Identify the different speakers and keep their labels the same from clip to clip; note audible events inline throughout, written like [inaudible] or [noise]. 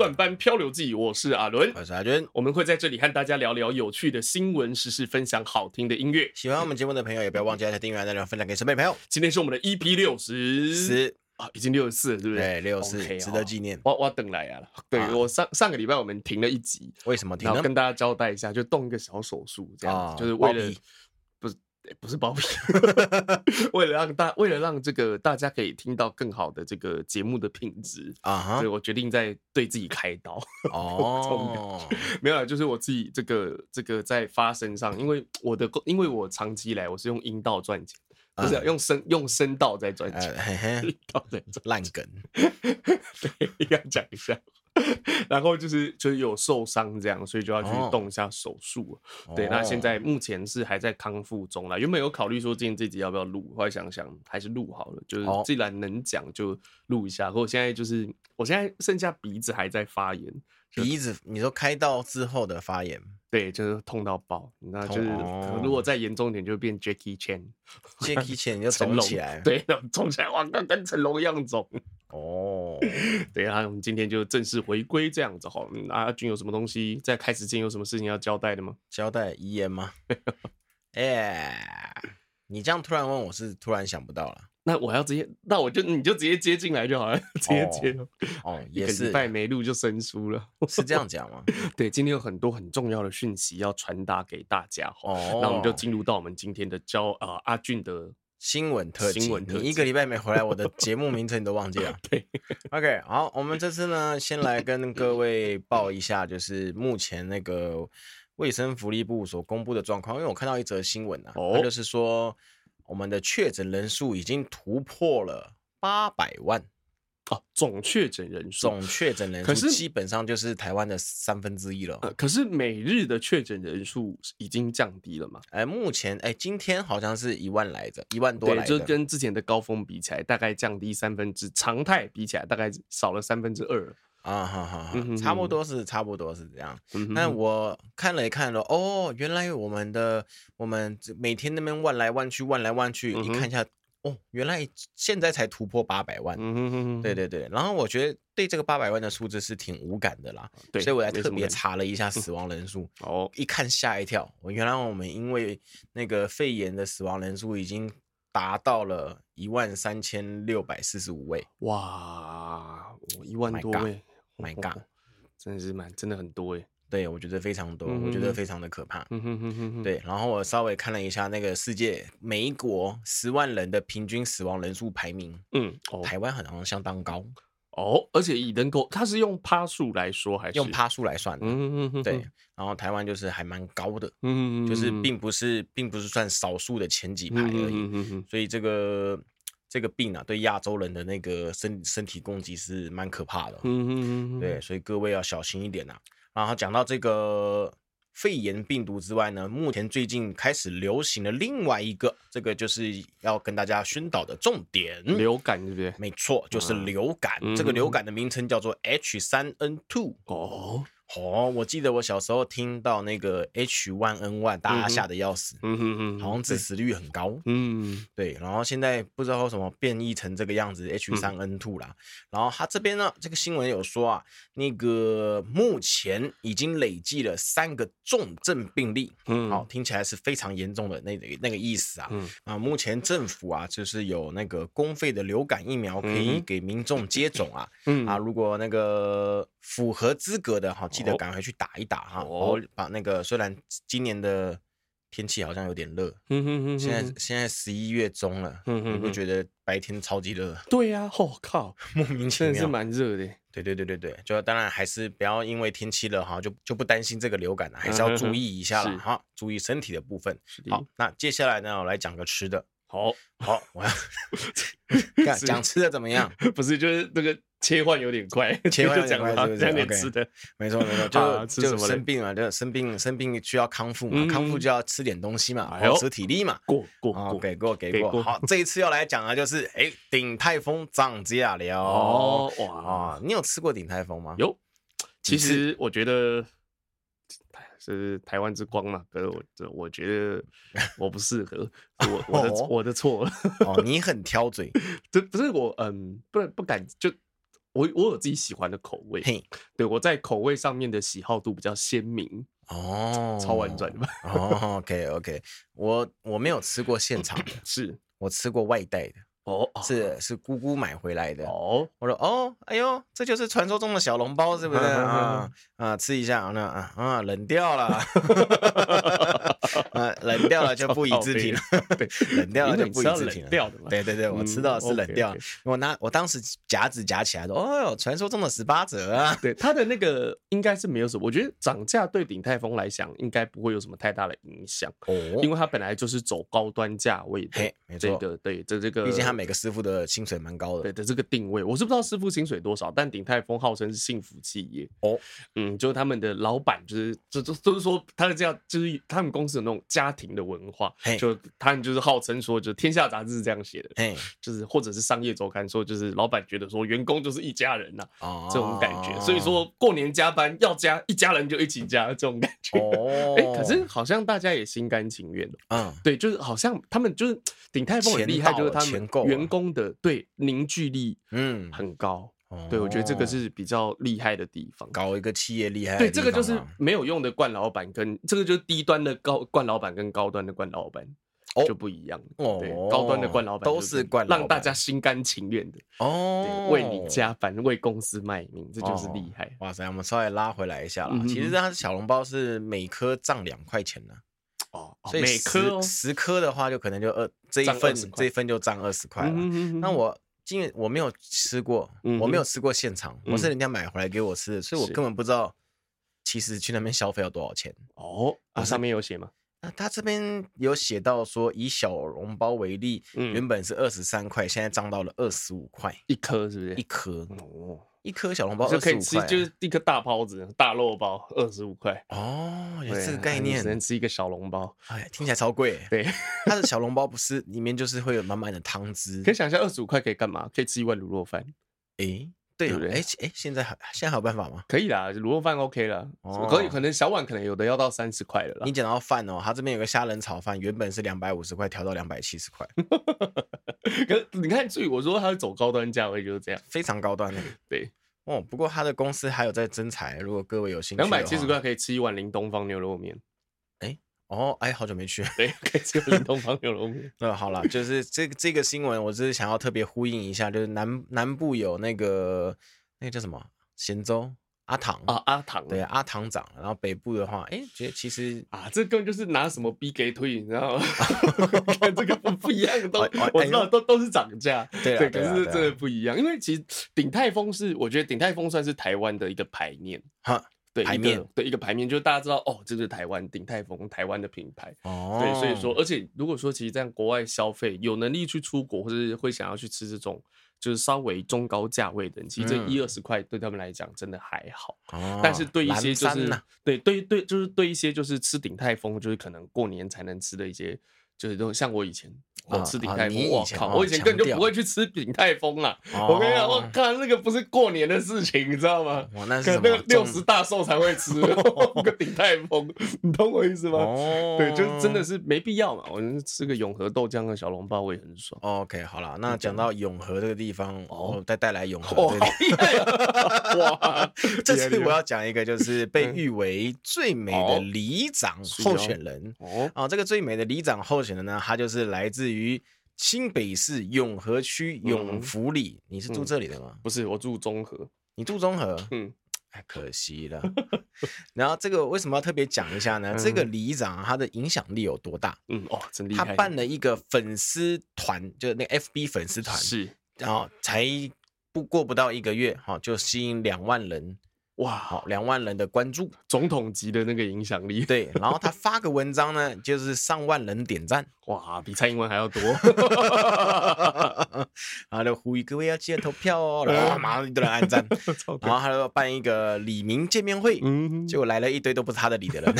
Speaker 1: 来到后段班漂流记，我是阿伦，
Speaker 2: 我是阿娟，
Speaker 1: 我们会在这里和大家聊聊有趣的新闻时事，分享好听的音乐。
Speaker 2: 喜欢我们节目的朋友，也不要忘记来订阅、按赞、分享给身边朋友。
Speaker 1: 今天是我们的 EP 六十
Speaker 2: 十
Speaker 1: 啊，已经六十四了，对不对？
Speaker 2: 对，六十四值得纪念。
Speaker 1: 我我等来啊，对我上上个礼拜我们停了一集，
Speaker 2: 为什么停？
Speaker 1: 然后跟大家交代一下，就动一个小手术，这样子，就是为了。不是包皮，[laughs] 为了让大，为了让这个大家可以听到更好的这个节目的品质啊，所以我决定在对自己开刀。[laughs] 哦，没有啦，就是我自己这个这个在发声上，因为我的，因为我长期以来我是用阴道赚钱，不是、啊、用声用声道在赚钱，[laughs] 阴道在
Speaker 2: 烂梗，
Speaker 1: 对，要讲一下。[laughs] 然后就是就是有受伤这样，所以就要去动一下手术。Oh. 对，那现在目前是还在康复中啦。原本有考虑说今天这集要不要录，后来想想还是录好了。就是既然能讲就录一下。或我现在就是我现在剩下鼻子还在发炎，
Speaker 2: 鼻子你说开刀之后的发炎，
Speaker 1: 对，就是痛到爆。那就是如果再严重一点，就变 Jackie Chan，Jackie [laughs]
Speaker 2: Chan 你就 [laughs] [laughs] 肿起来，
Speaker 1: 对，肿起来哇，跟跟成龙一样肿。
Speaker 2: 哦，
Speaker 1: 对啊，我们今天就正式回归这样子哈。阿军有什么东西在开始前有什么事情要交代的吗？
Speaker 2: 交代遗言吗？哎，你这样突然问我是突然想不到了。
Speaker 1: 那我要直接，那我就你就直接接进来就好了，[laughs] 直接接。
Speaker 2: 哦，也是，
Speaker 1: 礼拜没录就生疏了，
Speaker 2: 是这样讲吗？[laughs]
Speaker 1: 对，今天有很多很重要的讯息要传达给大家哈。哦，那我们就进入到我们今天的教啊阿俊的。
Speaker 2: 新闻特辑，
Speaker 1: 新闻特，
Speaker 2: 你一个礼拜没回来，我的节目名称你都忘记了。[laughs]
Speaker 1: 对
Speaker 2: ，OK，好，我们这次呢，先来跟各位报一下，就是目前那个卫生福利部所公布的状况。因为我看到一则新闻啊，它、哦、就是说我们的确诊人数已经突破了八百万。
Speaker 1: 哦，总确诊人数，
Speaker 2: 总确诊人数，可是基本上就是台湾的三分之一了。
Speaker 1: 呃，可是每日的确诊人数已经降低了嘛？
Speaker 2: 哎，目前哎，今天好像是一万来着，一万多来着，
Speaker 1: 就跟之前的高峰比起来，大概降低三分之常态比起来，大概少了三分之二
Speaker 2: 啊，哈哈，差不多是差不多是这样。那我看了一看了，哦，原来我们的我们每天那边万来万去，万来万去，你看一下。哦，原来现在才突破八百万，嗯哼哼哼，对对对。然后我觉得对这个八百万的数字是挺无感的啦，对，所以我还特别查了一下死亡人数。哦，一看吓一跳，我原来我们因为那个肺炎的死亡人数已经达到了一万三千六百四十五位。哇，一万多位，My [laughs] God，
Speaker 1: 真的是蛮真的很多诶。
Speaker 2: 对，我觉得非常多，嗯、我觉得非常的可怕。嗯、哼哼哼对，然后我稍微看了一下那个世界每一国十万人的平均死亡人数排名，嗯，哦、台湾好像相当高
Speaker 1: 哦，而且以人口，它是用趴数来说还是
Speaker 2: 用趴数来算的？嗯哼哼对，然后台湾就是还蛮高的，嗯哼哼就是并不是并不是算少数的前几排而已。嗯哼哼所以这个这个病啊，对亚洲人的那个身身体攻击是蛮可怕的。嗯嗯嗯对，所以各位要小心一点呐、啊。然后讲到这个肺炎病毒之外呢，目前最近开始流行的另外一个，这个就是要跟大家宣导的重点，
Speaker 1: 流感对不对？
Speaker 2: 没错，就是流感。嗯、这个流感的名称叫做 H3N2。哦。哦，我记得我小时候听到那个 H1N1，大家吓得要死，嗯哼哼，好像致死率很高，嗯，对。然后现在不知道为什么变异成这个样子，H3N2 啦。嗯、然后他这边呢，这个新闻有说啊，那个目前已经累计了三个重症病例，嗯，好，听起来是非常严重的那个那个意思啊。嗯啊，目前政府啊，就是有那个公费的流感疫苗可以给民众接种啊，嗯啊，如果那个符合资格的哈。[laughs] 记得赶快去打一打哈，我把那个虽然今年的天气好像有点热，嗯哼哼现在现在十一月中了，嗯哼你不觉得白天超级热？
Speaker 1: 对呀，我靠，[laughs]
Speaker 2: 莫名其妙，
Speaker 1: 是蛮热的。
Speaker 2: 对对对对对，就当然还是不要因为天气热哈，就就不担心这个流感了，还是要注意一下了哈，注意身体的部分。好，那接下来呢，我来讲个吃的。
Speaker 1: 好，
Speaker 2: 好，我要 [laughs] 讲吃的怎么样？[laughs]
Speaker 1: 不是，就是那个。切换有点快，
Speaker 2: 切换有点快，是不是？
Speaker 1: 讲点吃的，
Speaker 2: 没错没错，就就生病嘛，就生病生病需要康复嘛，康复就要吃点东西嘛，保持体力嘛。过过过，给过给过。好，这一次要来讲的就是，哎，鼎泰丰涨价了。哦哇，你有吃过鼎泰丰吗？
Speaker 1: 有。其实我觉得是台湾之光嘛，可是我这我觉得我不适合，[laughs] 我我的我的错。
Speaker 2: 哦，你很挑嘴，[laughs]
Speaker 1: 这不是我，嗯，不不敢就。我我有自己喜欢的口味，嘿，对我在口味上面的喜好度比较鲜明哦，超婉转的吧？
Speaker 2: 哦，OK OK，我我没有吃过现场的，
Speaker 1: 是
Speaker 2: 我吃过外带的。哦，是是姑姑买回来的哦。我说哦，哎呦，这就是传说中的小笼包，是不是啊？[laughs] [laughs] 啊，吃一下，那啊啊，冷掉了，[laughs] 啊，冷掉了就不予置评了。对，冷掉了就不予置评了。对对对，我吃到的是冷掉。我拿我当时夹子夹起来说，哦哟，传说中的十八折啊。
Speaker 1: 对，它的那个应该是没有什么，我觉得涨价对鼎泰丰来讲应该不会有什么太大的影响哦，因为它本来就是走高端价位的。嘿，没错，对，这这个，
Speaker 2: 毕竟它。每个师傅的薪水蛮高的，
Speaker 1: 对的这个定位，我是不知道师傅薪水多少，但鼎泰丰号称是幸福企业。哦，嗯，就是他们的老板就是就就就是说他的这样，就是他们公司有那种家庭的文化，就他们就是号称说，就天下杂志是这样写的，哎，[laughs] 就是或者是商业周刊说，就是老板觉得说员工就是一家人呐，哦，这种感觉，所以说过年加班要加一家人就一起加这种感觉，哦，[laughs] 哎，可是好像大家也心甘情愿的，嗯，对，就是好像他们就是鼎泰丰很厉害，就是他们。员工的对凝聚力，嗯，很高。嗯、对，我觉得这个是比较厉害的地方。
Speaker 2: 搞一个企业厉害，
Speaker 1: 对，这个就是没有用的冠老板，跟这个就是低端的高冠老板跟高端的冠老板就不一样。哦，对，高端的冠老板
Speaker 2: 都是惯，
Speaker 1: 让大家心甘情愿的哦，为你加班，为公司卖命，这就是厉害。
Speaker 2: 哇塞，我们稍微拉回来一下啦。嗯、其实它小笼包是每颗涨两块钱呢。哦，所以每颗十颗的话，就可能就二这一份这一份就涨二十块了。那我因为我没有吃过，我没有吃过现场，我是人家买回来给我吃的，所以我根本不知道其实去那边消费要多少钱。
Speaker 1: 哦，啊，上面有写吗？
Speaker 2: 那他这边有写到说，以小笼包为例，原本是二十三块，现在涨到了二十五块
Speaker 1: 一颗，是不是？
Speaker 2: 一颗哦。一颗小笼包
Speaker 1: 就可以吃，就是一颗大包子，大肉包，二十五块。
Speaker 2: 哦，有这个概念，
Speaker 1: 只能吃一个小笼包。
Speaker 2: 哎，听起来超贵。[laughs] 对，它的小笼包不是里面就是会有满满的汤汁。
Speaker 1: 可以想一下，二十五块可以干嘛？可以吃一碗卤肉饭。
Speaker 2: 哎，对不对？哎哎，现在还现在还有办法吗？
Speaker 1: 可以啦，卤肉饭 OK 了。哦可以，可能小碗可能有的要到三十块了。
Speaker 2: 你讲到饭哦，他这边有个虾仁炒饭，原本是两百五十块，调到两百七十块。[laughs]
Speaker 1: 可是你看，所以我说他走高端价位就是这样，
Speaker 2: 非常高端的。对。哦，不过他的公司还有在增财，如果各位有兴趣，
Speaker 1: 两百七十块可以吃一碗林东方牛肉面。
Speaker 2: 哎，哦，哎，好久没去，
Speaker 1: 对，可以吃林东方牛肉面。
Speaker 2: 那 [laughs] 好了，就是这个这个新闻，我只是想要特别呼应一下，就是南南部有那个那个叫什么咸粥。阿唐
Speaker 1: 啊，阿唐
Speaker 2: 对阿唐涨，然后北部的话，哎，觉得其实
Speaker 1: 啊，这根本就是拿什么逼给推，你知道吗？[laughs] 看这个不不一样的，都我知道都都是涨价，对，可是真的不一样，因为其实鼎泰丰是，我觉得鼎泰丰算是台湾的一个牌面哈，对，牌面对一个牌面，就是大家知道哦，这是台湾鼎泰丰，台湾的品牌。哦，对，所以说，而且如果说其实在国外消费，有能力去出国，或者是会想要去吃这种。就是稍微中高价位的，其实这一二十块对他们来讲真的还好，嗯、但是对一些就是对对对，就是对一些就是吃鼎泰丰，就是可能过年才能吃的一些，就是都像我以前。我吃鼎泰丰，我靠！我以前根本就不会去吃鼎泰丰啊！我跟你讲，我看那个不是过年的事情，你知道吗？
Speaker 2: 那是
Speaker 1: 那个六十大寿才会吃那个鼎泰丰，你懂我意思吗？对，就真的是没必要嘛。我吃个永和豆浆和小笼包，我也很爽。
Speaker 2: OK，好了，那讲到永和这个地方，哦，再带来永和。哇！[laughs] 这次我要讲一个，就是被誉为最美的里长候选人哦。啊，这个最美的里长候选人呢，他就是来自于。于新北市永和区永福里，你是住这里的吗？
Speaker 1: 不是，我住中和。
Speaker 2: 你住中和？嗯，哎，可惜了。然后这个为什么要特别讲一下呢？[laughs] 这个里长他的影响力有多大？嗯，哦，真厉害。他办了一个粉丝团，就是那个 FB 粉丝团，是，然后才不过不到一个月，哈，就吸引两万人。哇，好，两万人的关注，
Speaker 1: 总统级的那个影响力。
Speaker 2: 对，[laughs] 然后他发个文章呢，就是上万人点赞，
Speaker 1: 哇，比蔡英文还要多。[laughs]
Speaker 2: 然后就呼吁各位要记得投票哦，然后马上一堆人按赞，[laughs] 然后他就办一个李明见面会，嗯结果来了一堆都不是他的理的人。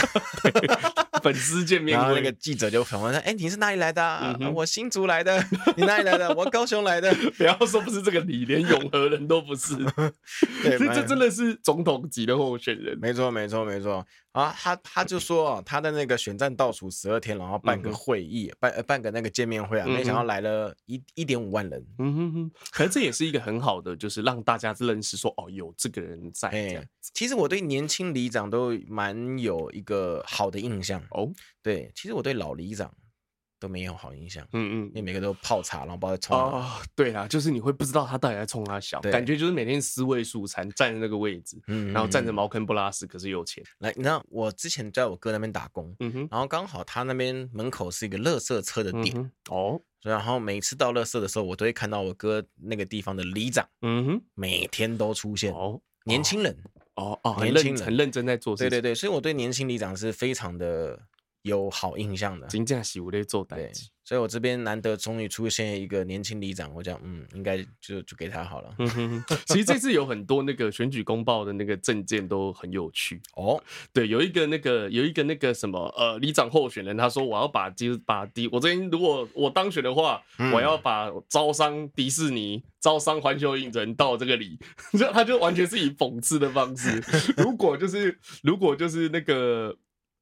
Speaker 1: 粉丝见面，
Speaker 2: 然后那个记者就访问他：“哎，你是哪里来的？我新竹来的。[laughs] 你哪里来的？我高雄来的。[laughs]
Speaker 1: 不要说不是这个你，连永和人都不是。[laughs] 对，这真的是总统级的候选人。
Speaker 2: 没错，没错，没错。啊，他他就说，他的那个选战倒数十二天，然后办个会议，办办个那个见面会啊，没想到来了一一点五万人。
Speaker 1: 嗯哼哼，可是这也是一个很好的，就是让大家认识说，哦，有这个人在。哎，
Speaker 2: 其实我对年轻里长都蛮有一个好的印象哦。对，其实我对老里长。都没有好印象，嗯嗯，因为每个都泡茶，然后包在冲。哦，
Speaker 1: 对啦，就是你会不知道他到底在冲他小，感觉就是每天尸位素餐，站在那个位置，嗯，然后站着茅坑不拉屎，可是有钱。
Speaker 2: 来，你知道我之前在我哥那边打工，嗯哼，然后刚好他那边门口是一个垃圾车的店，哦，然后每次到垃圾的时候，我都会看到我哥那个地方的里长，嗯哼，每天都出现，哦，年轻人，
Speaker 1: 哦哦，很认真，很认真在做事，
Speaker 2: 对对对，所以我对年轻里长是非常的。有好印象的，
Speaker 1: 真正是我在做代志，
Speaker 2: 所以我这边难得终于出现一个年轻里长，我讲，嗯，应该就就给他好了。
Speaker 1: 其实这次有很多那个选举公报的那个证件都很有趣哦。对，有一个那个有一个那个什么呃里长候选人，他说我要把就是把迪，我这边如果我当选的话，嗯、我要把招商迪士尼、招商环球影城到这个里，[laughs] 他就完全是以讽刺的方式。[laughs] 如果就是如果就是那个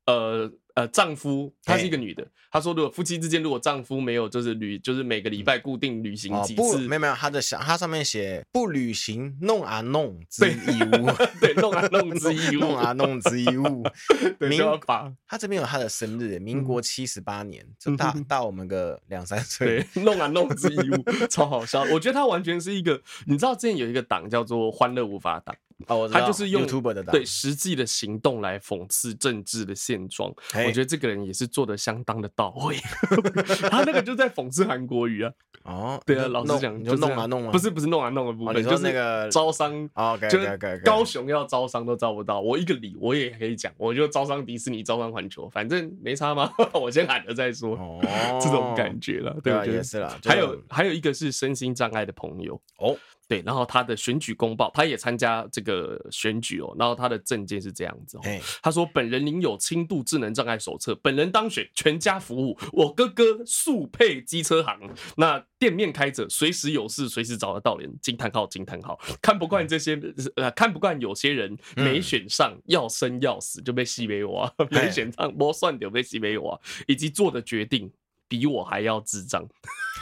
Speaker 1: 呃。呃，丈夫她是一个女的，她说如果夫妻之间如果丈夫没有就是旅，就是每个礼拜固定旅行几次，
Speaker 2: 没有没有，她的想她上面写不旅行弄啊弄之义务，[laughs]
Speaker 1: 对，弄啊弄之义务，[laughs]
Speaker 2: 弄啊弄之义务，[laughs] 民法，她这边有她的生日，民国七十八年，就大大我们个两三岁，
Speaker 1: 弄啊弄之义务，超好笑，我觉得她完全是一个，你知道之前有一个党叫做欢乐无法党。
Speaker 2: 哦，
Speaker 1: 他就是用对实际的行动来讽刺政治的现状。我觉得这个人也是做的相当的到位。[laughs] 他那个就在讽刺韩国语啊。哦，[laughs] 对啊，老实讲，
Speaker 2: 就弄啊弄啊，
Speaker 1: 不是不是弄啊弄的部分，就是那个 [laughs] 招商。就是高雄要招商都招不到，我一个理我也可以讲，我就招商迪士尼，招商环球，反正没差吗？我先喊了再说。哦，这种感觉了，对啊，
Speaker 2: 也是啦。
Speaker 1: 还有还有一个是身心障碍的朋友哦。对，然后他的选举公报，他也参加这个选举哦。然后他的证件是这样子哦，他说：“本人领有轻度智能障碍手册，本人当选，全家服务。我哥哥速配机车行，那店面开着，随时有事随时找得到人。惊叹号惊叹号，看不惯这些呃，看不惯有些人没选上要生要死就被戏没我，没选上摸算掉被戏没我，以及做的决定。”比我还要智障，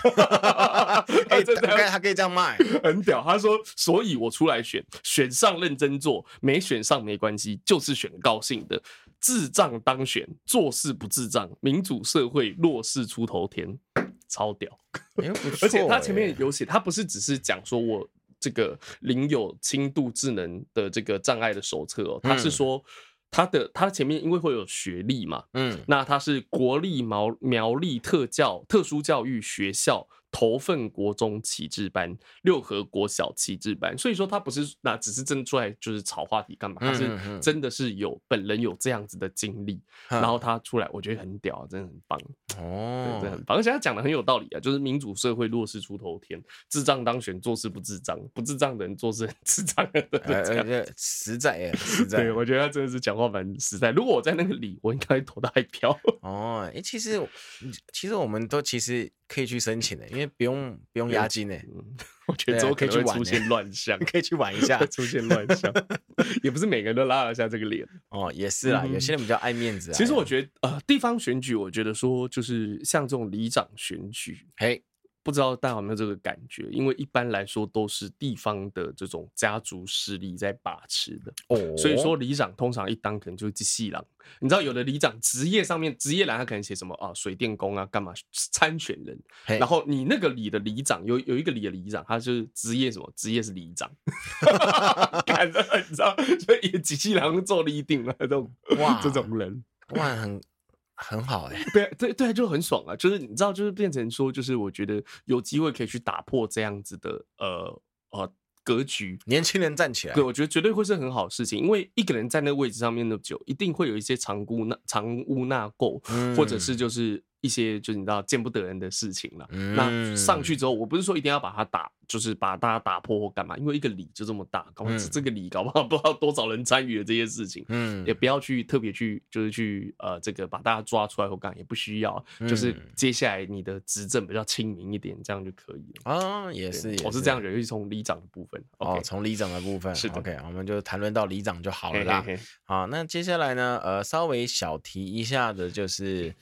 Speaker 1: [laughs]
Speaker 2: 哎，这他他可以这样卖，[laughs]
Speaker 1: 很屌。他说，所以我出来选，选上认真做，没选上没关系，就是选高兴的。智障当选，做事不智障，民主社会弱势出头天，超屌。
Speaker 2: 欸、
Speaker 1: 而且他前面有写，他不是只是讲说我这个领有轻度智能的这个障碍的手册哦，他是说。嗯他的他前面因为会有学历嘛，嗯，那他是国立苗苗栗特教特殊教育学校。头份国中旗帜班，六合国小旗帜班，所以说他不是那只是真出来就是炒话题干嘛？他是真的是有本人有这样子的经历，然后他出来，我觉得很屌，真的很棒哦，对，真的很棒。而且他讲的很有道理啊，就是民主社会弱势出头天，智障当选做事不智障，不智障的人做事很智障的，
Speaker 2: 实在哎，实在。
Speaker 1: 对，我觉得他真的是讲话蛮实在。如果我在那个里，我应该投他一票。[laughs]
Speaker 2: 哦，哎，其实其实我们都其实。可以去申请的，因为不用不用押金呢。
Speaker 1: 我觉得之后可以去出现乱象，[laughs]
Speaker 2: 可以去玩一下，
Speaker 1: 出现乱象，[laughs] 也不是每个人都拉得下这个脸
Speaker 2: 哦。也是啦，有些人比较爱面子。
Speaker 1: 其实我觉得，呃，地方选举，我觉得说就是像这种里长选举，嘿。不知道大家有没有这个感觉？因为一般来说都是地方的这种家族势力在把持的哦，所以说里长通常一当可能就是细郎。你知道有的里长职业上面职业栏他可能写什么啊？水电工啊，干嘛参选人？然后你那个里的里长有有一个里的里长，他就是职业什么？职业是里长，[laughs] 感觉你知道，所以机器人做了一定了这种哇，这种人
Speaker 2: 哇很。很好哎、欸，
Speaker 1: 对对对，就很爽啊！就是你知道，就是变成说，就是我觉得有机会可以去打破这样子的呃呃格局，
Speaker 2: 年轻人站起来，
Speaker 1: 对，我觉得绝对会是很好的事情，因为一个人在那个位置上面那么久，一定会有一些藏污纳藏污纳垢，嗯、或者是就是。一些就是你知道见不得人的事情了。嗯、那上去之后，我不是说一定要把它打，就是把大家打破或干嘛，因为一个里就这么大，搞不好这个里搞不好 [laughs] 不知道多少人参与了这些事情。嗯，也不要去特别去就是去呃这个把大家抓出来或干，也不需要。嗯、就是接下来你的执政比较亲民一点，这样就可以了。
Speaker 2: 啊，也是，也是，
Speaker 1: 我是这样觉得，尤其从里长的部分。
Speaker 2: 哦，从里长的部分
Speaker 1: 是的
Speaker 2: OK，我们就谈论到里长就好了啦。好，那接下来呢，呃，稍微小提一下的就是。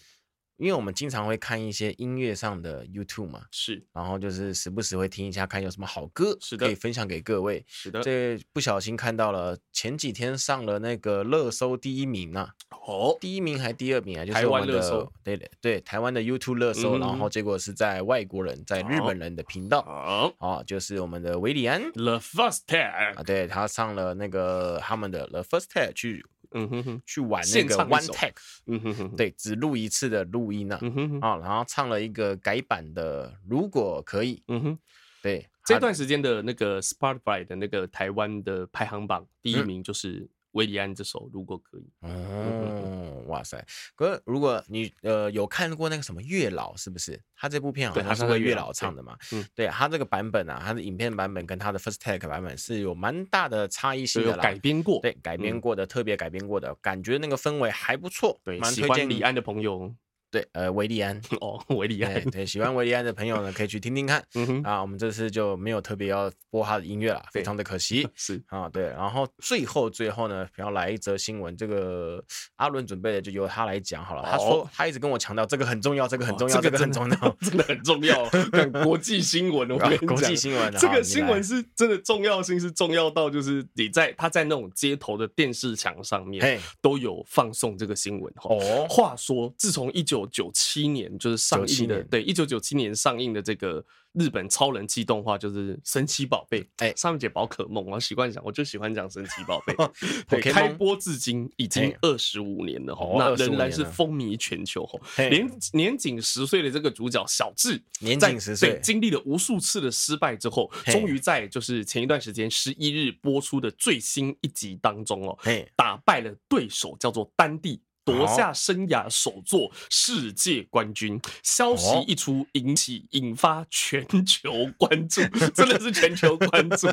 Speaker 2: 因为我们经常会看一些音乐上的 YouTube 嘛，
Speaker 1: 是，
Speaker 2: 然后就是时不时会听一下，看有什么好歌，
Speaker 1: 是的，
Speaker 2: 可以分享给各位。
Speaker 1: 是的，
Speaker 2: 这。不小心看到了前几天上了那个热搜第一名啊，哦，第一名还第二名啊，就是我们的对对对，台湾的 YouTube 热搜，嗯、然后结果是在外国人，在日本人的频道，啊、哦，就是我们的维里安。
Speaker 1: The First Tag
Speaker 2: 啊，对他上了那个他们的 The First Tag 去。嗯哼哼，去玩那个 One Take，嗯哼哼，对，只录一次的录音啊，嗯哼哼，啊，然后唱了一个改版的，如果可以，嗯哼，对，
Speaker 1: 这段时间的那个 Spotify 的那个台湾的排行榜第一名就是。韦礼安这首如果可以，
Speaker 2: 嗯，哇塞！可是如果你呃有看过那个什么月老，是不是？他这部片好像是为月老唱的嘛？嗯，对，他这个版本啊，他的影片版本跟他的 First Take 版本是有蛮大的差异性的
Speaker 1: 改编过，
Speaker 2: 对，改编过的，特别改编过的，感觉那个氛围还不错，
Speaker 1: 对，蛮推荐李安的朋友。
Speaker 2: 对，呃，维利安
Speaker 1: 哦，维利安，
Speaker 2: 对，喜欢维利安的朋友呢，可以去听听看。嗯哼，啊，我们这次就没有特别要播他的音乐了，非常的可惜。
Speaker 1: 是
Speaker 2: 啊，对，然后最后最后呢，要来一则新闻，这个阿伦准备的就由他来讲好了。他说他一直跟我强调这个很重要，这个很重要，这个很重要，[laughs]
Speaker 1: 真的很重要。[laughs] 看国际新闻，我跟你讲，
Speaker 2: 国际新闻，
Speaker 1: 这个新闻是真的重要性是重要到就是你在他在那种街头的电视墙上面都有放送这个新闻。哦，话说自从一九九七年。就是上映的，对，一九九七年上映的这个。日本超人气动画就是神奇宝贝，哎，上面写宝可梦，我习惯讲，我就喜欢讲神奇宝贝。[laughs] 对，开播至今已经二十五年了，那仍然是风靡全球。年年仅十岁的这个主角小智，
Speaker 2: 年仅十岁，
Speaker 1: 经历了无数次的失败之后，终于在就是前一段时间十一日播出的最新一集当中哦，打败了对手，叫做丹帝。夺下生涯首座世界冠军，消息一出，引起引发全球关注，[laughs] 真的是全球关注，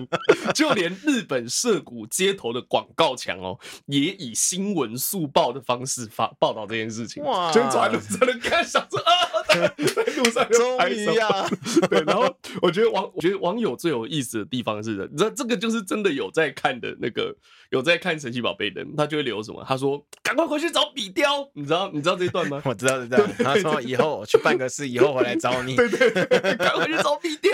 Speaker 1: 就连日本涩谷街头的广告墙哦，也以新闻速报的方式发报道这件事情。哇！就走在路上的看，想说啊，在 [laughs] 路上终于呀，[laughs] 对。然后我觉得网，我觉得网友最有意思的地方是的，这这个就是真的有在看的那个有在看神奇宝贝的人，他就会留什么？他说：“赶快回去找比雕，你知道你知道这一段吗？[laughs]
Speaker 2: 我知道，是这样。他说以后我去办个事，以后回来找你。
Speaker 1: 对对对，赶快去找比雕。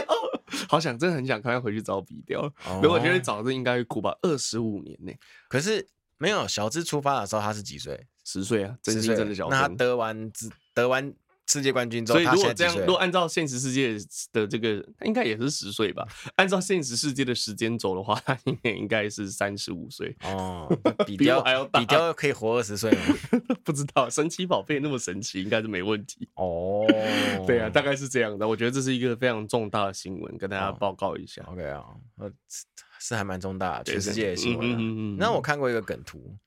Speaker 1: 好想，真的很想赶快回去找比雕。如果我觉得早这应该会哭吧？二十五年呢？
Speaker 2: 可是没有小智出发的时候他是几岁？
Speaker 1: 十岁啊，真心真的小智。
Speaker 2: 那他得完得完。世界冠军之后，
Speaker 1: 所以如果这样，如果按照现实世界的这个，应该也是十岁吧？按照现实世界的时间走的话，他应该应该是三十五岁
Speaker 2: 哦。[laughs] 比雕还要大，比雕可以活二十岁吗？[laughs]
Speaker 1: 不知道，神奇宝贝那么神奇，应该是没问题哦。对啊，大概是这样的。我觉得这是一个非常重大的新闻，跟大家报告一下。
Speaker 2: OK 啊，是还蛮重大的，全世界的新闻。嗯嗯那我看过一个梗图，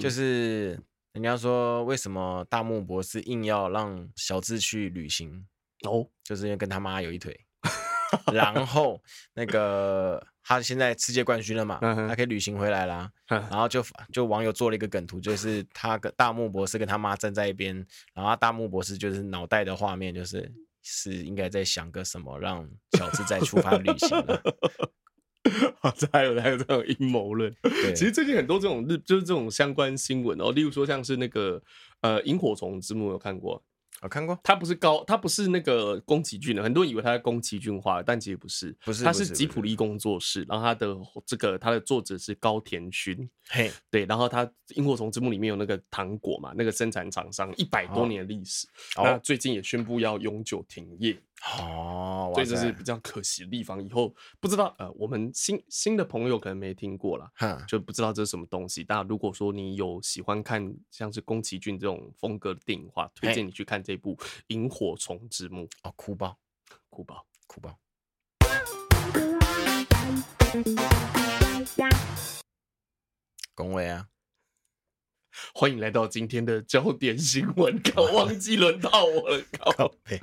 Speaker 2: 就是。人家说，为什么大木博士硬要让小智去旅行？哦，就是因为跟他妈有一腿。然后 [laughs] 那个他现在世界冠军了嘛，他可以旅行回来啦。然后就就网友做了一个梗图，就是他跟大木博士跟他妈站在一边，然后大木博士就是脑袋的画面就是是应该在想个什么，让小智再出发旅行了。[laughs] [laughs]
Speaker 1: 好，这还有还有这种阴谋论。其实最近很多这种日就是这种相关新闻哦，例如说像是那个呃萤火虫之墓有看过？
Speaker 2: 我看过。
Speaker 1: 它不是高，它不是那个宫崎骏的，很多人以为它是宫崎骏画的，但其实不是，
Speaker 2: 不是，
Speaker 1: 它是吉卜力工作室，然后它的这个它的作者是高田勋。嘿，对，然后他萤火虫之墓里面有那个糖果嘛，那个生产厂商一百多年的历史，哦、那最近也宣布要永久停业。哦，所以这是比较可惜的地方。以后不知道，呃，我们新新的朋友可能没听过啦，哈就不知道这是什么东西。但如果说你有喜欢看像是宫崎骏这种风格的电影的话，推荐你去看这部《萤火虫之墓》
Speaker 2: 哦，哭爆，
Speaker 1: 哭爆，
Speaker 2: 哭爆。恭维啊！
Speaker 1: 欢迎来到今天的焦点新闻，靠，忘记轮到我了，靠北。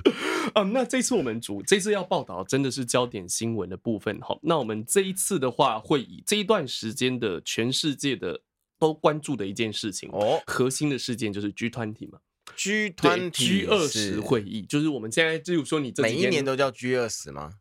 Speaker 1: 嗯，那这次我们主这次要报道真的是焦点新闻的部分哈。那我们这一次的话，会以这一段时间的全世界的都关注的一件事情哦，核心的事件就是 G 团体嘛
Speaker 2: G 团体
Speaker 1: G 二十会议，就是我们现在就是说你这
Speaker 2: 每一年都叫 G 二十吗？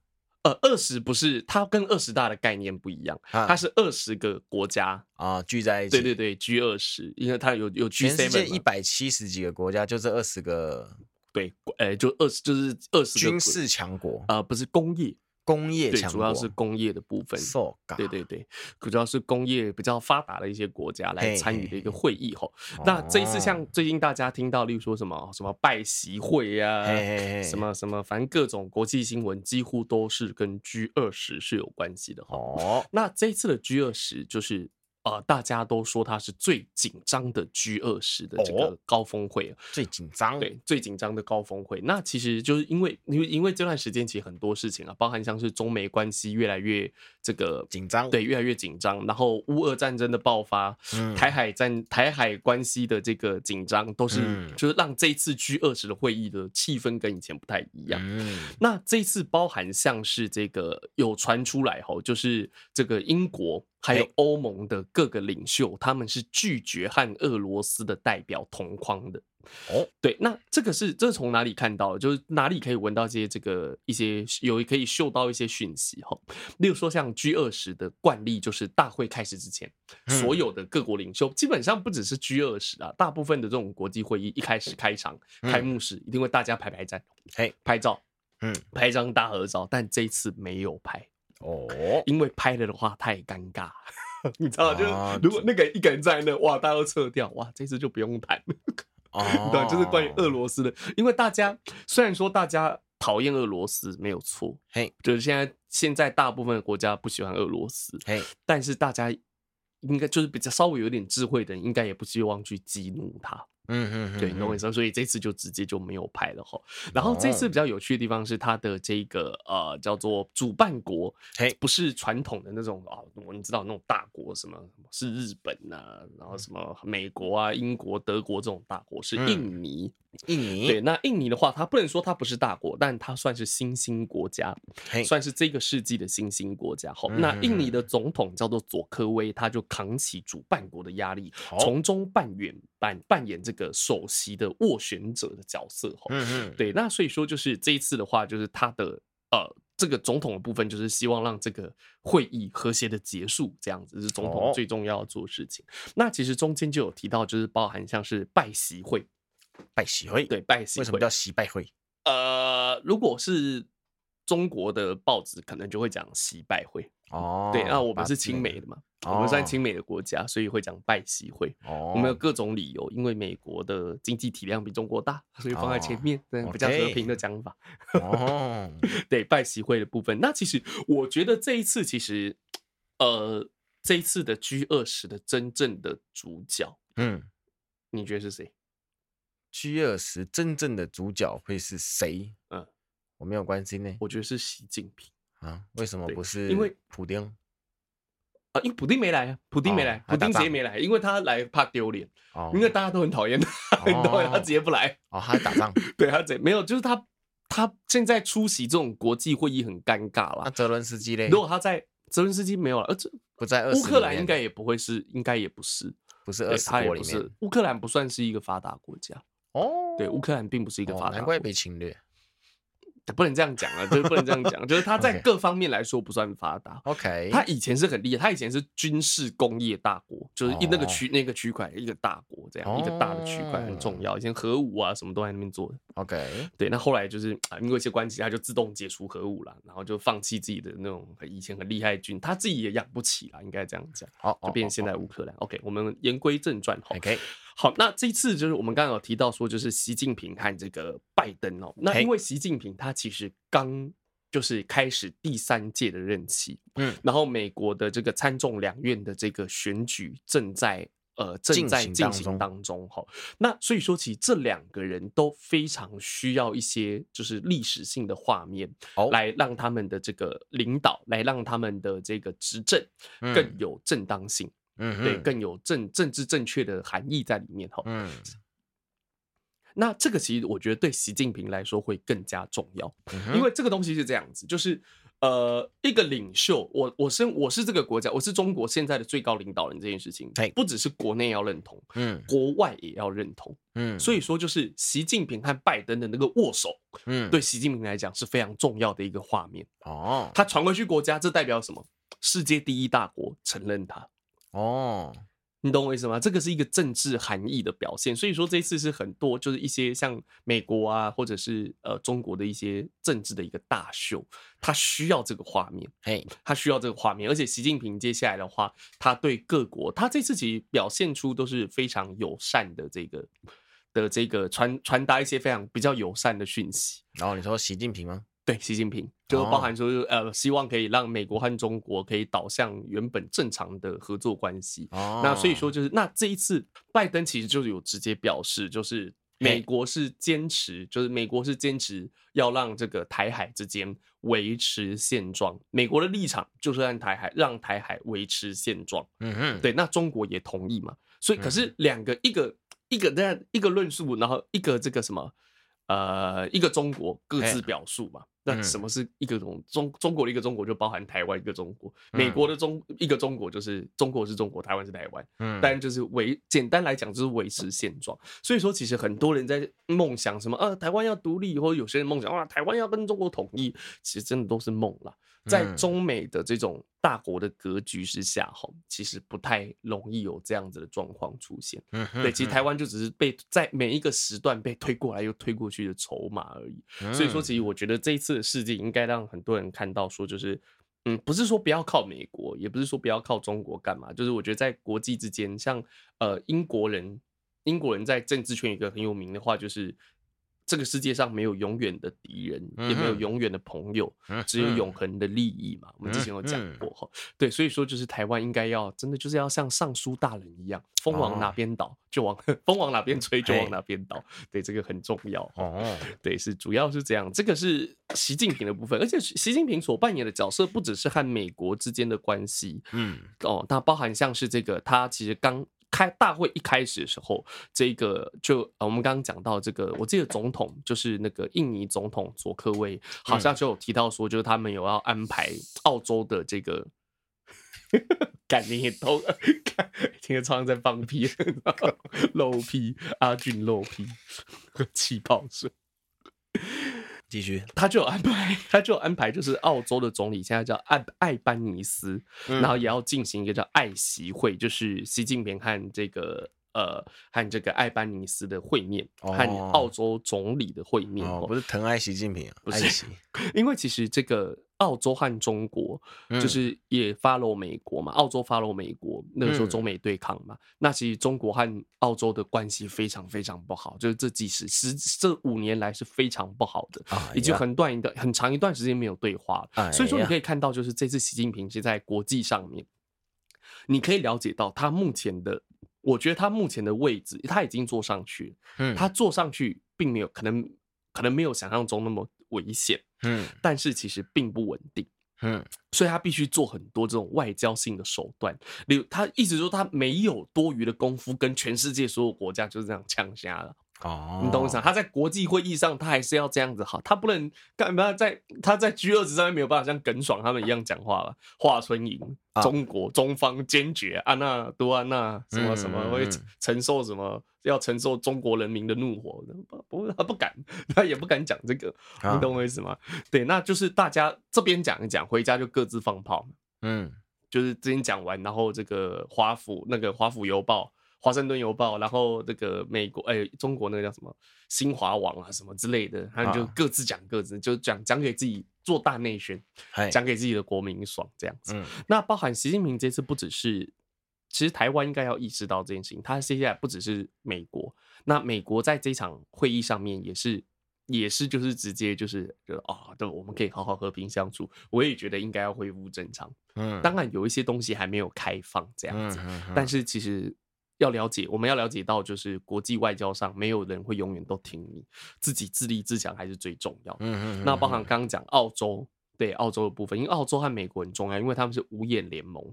Speaker 1: 呃，二十不是，它跟二十大的概念不一样，它是二十个国家
Speaker 2: 啊聚在一起。
Speaker 1: 对对对，G 二十，因为它有有 G7
Speaker 2: 全世界一百七十几个国家，就这二十个
Speaker 1: 对，呃，就二十，就是二十
Speaker 2: 军事强国
Speaker 1: 啊、呃，不是工业。
Speaker 2: 工业
Speaker 1: 对，主要是工业的部分。
Speaker 2: So
Speaker 1: 对对对，主要是工业比较发达的一些国家来参与的一个会议哈。那这一次像最近大家听到，例如说什么什么拜习会呀、啊，什么什么，反正各种国际新闻几乎都是跟 G 二十是有关系的哈。哦，那这一次的 G 二十就是。啊、呃，大家都说它是最紧张的 G 二十的这个高峰会，
Speaker 2: 哦、最紧张，
Speaker 1: 对，最紧张的高峰会。那其实就是因为，因为因为这段时间其实很多事情啊，包含像是中美关系越来越这个
Speaker 2: 紧张，
Speaker 1: 对，越来越紧张。然后乌俄战争的爆发，嗯、台海战、台海关系的这个紧张，都是、嗯、就是让这一次 G 二十的会议的气氛跟以前不太一样。嗯、那这次包含像是这个有传出来吼，就是这个英国。还有欧盟的各个领袖，他们是拒绝和俄罗斯的代表同框的。哦，对，那这个是这是从哪里看到的？就是哪里可以闻到这些这个一些有可以嗅到一些讯息哈？例如说像 G 二十的惯例，就是大会开始之前，所有的各国领袖基本上不只是 G 二十啊，大部分的这种国际会议一开始开场开幕式一定会大家排排站，嘿，拍照，嗯，拍张大合照，但这一次没有拍。哦，因为拍了的话太尴尬，[laughs] 你知道？就是如果那个一个人在那，哇，大家都撤掉，哇，这次就不用谈了。哦，[laughs] 对，就是关于俄罗斯的，因为大家虽然说大家讨厌俄罗斯没有错，嘿，就是现在现在大部分的国家不喜欢俄罗斯，嘿，但是大家应该就是比较稍微有点智慧的人，应该也不希望去激怒他。嗯嗯，对，懂我意思。所以这次就直接就没有拍了哈。然后这次比较有趣的地方是它的这个呃叫做主办国，嘿，不是传统的那种啊，我们知道那种大国，什么是日本啊，然后什么美国啊、英国、德国这种大国，是印尼。印尼对，那印尼的话，它不能说它不是大国，但它算是新兴国家，算是这个世纪的新兴国家。好，那印尼的总统叫做佐科威，他就扛起主办国的压力，从中扮演扮扮演这个首席的斡旋者的角色。哈，嗯嗯，对，那所以说就是这一次的话，就是他的呃这个总统的部分，就是希望让这个会议和谐的结束，这样子是总统最重要的做事情。那其实中间就有提到，就是包含像是拜席会。
Speaker 2: 拜席会，
Speaker 1: 对，拜席会。
Speaker 2: 为什么叫席拜会？
Speaker 1: 呃，如果是中国的报纸，可能就会讲席拜会。哦，对，那我们是亲美的嘛，哦、我们算亲美的国家，所以会讲拜习会。哦，我们有各种理由，因为美国的经济体量比中国大，所以放在前面，对，比较和平的讲法。哦，[laughs] 对，拜习会的部分，那其实我觉得这一次，其实呃，这一次的 G 二十的真正的主角，嗯，你觉得是谁
Speaker 2: ？G 二十真正的主角会是谁？嗯，我没有关心呢。
Speaker 1: 我觉得是习近平
Speaker 2: 啊。为什么不是？因为普丁
Speaker 1: 啊，因为普丁没来啊，普丁没来，普丁直接没来，因为他来怕丢脸。哦，因为大家都很讨厌他，很讨厌他直接不来。
Speaker 2: 哦，他在打仗。[laughs]
Speaker 1: 对，他直接没有，就是他他现在出席这种国际会议很尴尬了。
Speaker 2: 那泽伦斯基嘞？
Speaker 1: 如果他在，泽伦斯基没有了，呃，这
Speaker 2: 不在
Speaker 1: 乌克兰应该也不会是，应该也不是，
Speaker 2: 不是二十国里面。
Speaker 1: 乌克兰不算是一个发达国家。哦，对，乌克兰并不是一个发达，
Speaker 2: 难怪被侵略。
Speaker 1: 不能这样讲啊，就是不能这样讲，就是他在各方面来说不算发达。OK，他以前是很厉害，他以前是军事工业大国，就是一那个区那个区块一个大国这样，一个大的区块很重要。以前核武啊什么都在那边做的。OK，对，那后来就是啊，因为一些关系，他就自动解除核武了，然后就放弃自己的那种以前很厉害的军，他自己也养不起了，应该这样讲。好，就变成现在乌克兰。OK，我们言归正传。OK。好，那这一次就是我们刚刚有提到说，就是习近平和这个拜登哦。那因为习近平他其实刚就是开始第三届的任期，嗯，然后美国的这个参众两院的这个选举正在呃正在进行当中哈。那所以说，其实这两个人都非常需要一些就是历史性的画面，来让他们的这个领导，来让他们的这个执政更有正当性。嗯，对，更有政政治正确的含义在里面哈。嗯，那这个其实我觉得对习近平来说会更加重要，因为这个东西是这样子，就是呃，一个领袖，我我是我是这个国家，我是中国现在的最高领导人这件事情，不只是国内要认同，嗯，国外也要认同，嗯，所以说就是习近平和拜登的那个握手，嗯，对习近平来讲是非常重要的一个画面哦。他传回去国家，这代表什么？世界第一大国承认他。哦，你懂我意思吗？这个是一个政治含义的表现，所以说这次是很多就是一些像美国啊，或者是呃中国的一些政治的一个大秀，他需要这个画面，嘿，他需要这个画面，而且习近平接下来的话，他对各国，他这次其实表现出都是非常友善的这个的这个传传达一些非常比较友善的讯息。
Speaker 2: 然后你说习近平吗？
Speaker 1: 对，习近平就包含说，呃，希望可以让美国和中国可以导向原本正常的合作关系。哦，那所以说就是，那这一次拜登其实就有直接表示，就是美国是坚持，就是美国是坚持要让这个台海之间维持现状。美国的立场就是让台海让台海维持现状。嗯哼，对，那中国也同意嘛？所以可是两个，一个一个这样一个论述，然后一个这个什么，呃，一个中国各自表述嘛。那什么是一个中中中国的一个中国，就包含台湾一个中国，美国的中一个中国就是中国是中国，台湾是台湾，嗯，但就是维简单来讲就是维持现状。所以说，其实很多人在梦想什么，啊，台湾要独立，或者有些人梦想啊，台湾要跟中国统一，其实真的都是梦了。在中美的这种大国的格局之下，哈，其实不太容易有这样子的状况出现。嗯，对，其实台湾就只是被在每一个时段被推过来又推过去的筹码而已。所以说，其实我觉得这一次的事件应该让很多人看到，说就是，嗯，不是说不要靠美国，也不是说不要靠中国干嘛，就是我觉得在国际之间，像呃英国人，英国人在政治圈有一个很有名的话，就是。这个世界上没有永远的敌人，也没有永远的朋友，只有永恒的利益嘛。我们之前有讲过哈，对，所以说就是台湾应该要真的就是要像尚书大人一样，风往哪边倒就往风往哪边吹就往哪边倒，对，这个很重要哦。[laughs] 对，是主要是这样，这个是习近平的部分，而且习近平所扮演的角色不只是和美国之间的关系，嗯，哦，那包含像是这个他其实刚。开大会一开始的时候，这个就我们刚刚讲到这个，我记得总统就是那个印尼总统佐科威，好像就有提到说，就是他们有要安排澳洲的这个，感你都听着超像在放屁，漏屁，阿俊漏屁，[laughs] 气泡水。
Speaker 2: 继续，
Speaker 1: 他就有安排，他就有安排，就是澳洲的总理现在叫艾艾班尼斯，嗯、然后也要进行一个叫爱习会，就是习近平和这个呃和这个艾班尼斯的会面，哦、和澳洲总理的会面，
Speaker 2: 哦、不是疼爱习近平啊，不是，[laughs]
Speaker 1: 因为其实这个。澳洲和中国就是也 follow 美国嘛，澳洲 follow 美国，那个时候中美对抗嘛。那其实中国和澳洲的关系非常非常不好，就是这几十十这五年来是非常不好的，已经很短一段很长一段时间没有对话了。所以说你可以看到，就是这次习近平是在国际上面，你可以了解到他目前的，我觉得他目前的位置他已经坐上去，他坐上去并没有可能可能没有想象中那么危险。嗯，但是其实并不稳定，嗯，所以他必须做很多这种外交性的手段。例如，他意思说他没有多余的功夫跟全世界所有国家就是这样呛瞎了。哦，你懂我意思？他在国际会议上，他还是要这样子好，他不能干嘛在他在 G20 上面没有办法像耿爽他们一样讲话了。华春莹，中国中方坚决，安娜多安娜什么什么会承受什么。要承受中国人民的怒火，不，他不敢，他也不敢讲这个，你懂我意思吗？对，那就是大家这边讲一讲，回家就各自放炮。嗯，就是之前讲完，然后这个华府那个华府邮报、华盛顿邮报，然后那个美国哎、欸，中国那个叫什么新华网啊什么之类的，他们就各自讲各自，就讲讲给自己做大内宣，讲给自己的国民爽这样子。嗯，那包含习近平这次不只是。其实台湾应该要意识到这件事情，他接下来不只是美国，那美国在这场会议上面也是，也是就是直接就是就啊，对，我们可以好好和平相处。我也觉得应该要恢复正常。嗯，当然有一些东西还没有开放这样子，但是其实要了解，我们要了解到，就是国际外交上没有人会永远都听你，自己自立自强还是最重要的。嗯嗯，那包含刚刚讲澳洲，对澳洲的部分，因为澳洲和美国很重要，因为他们是五眼联盟。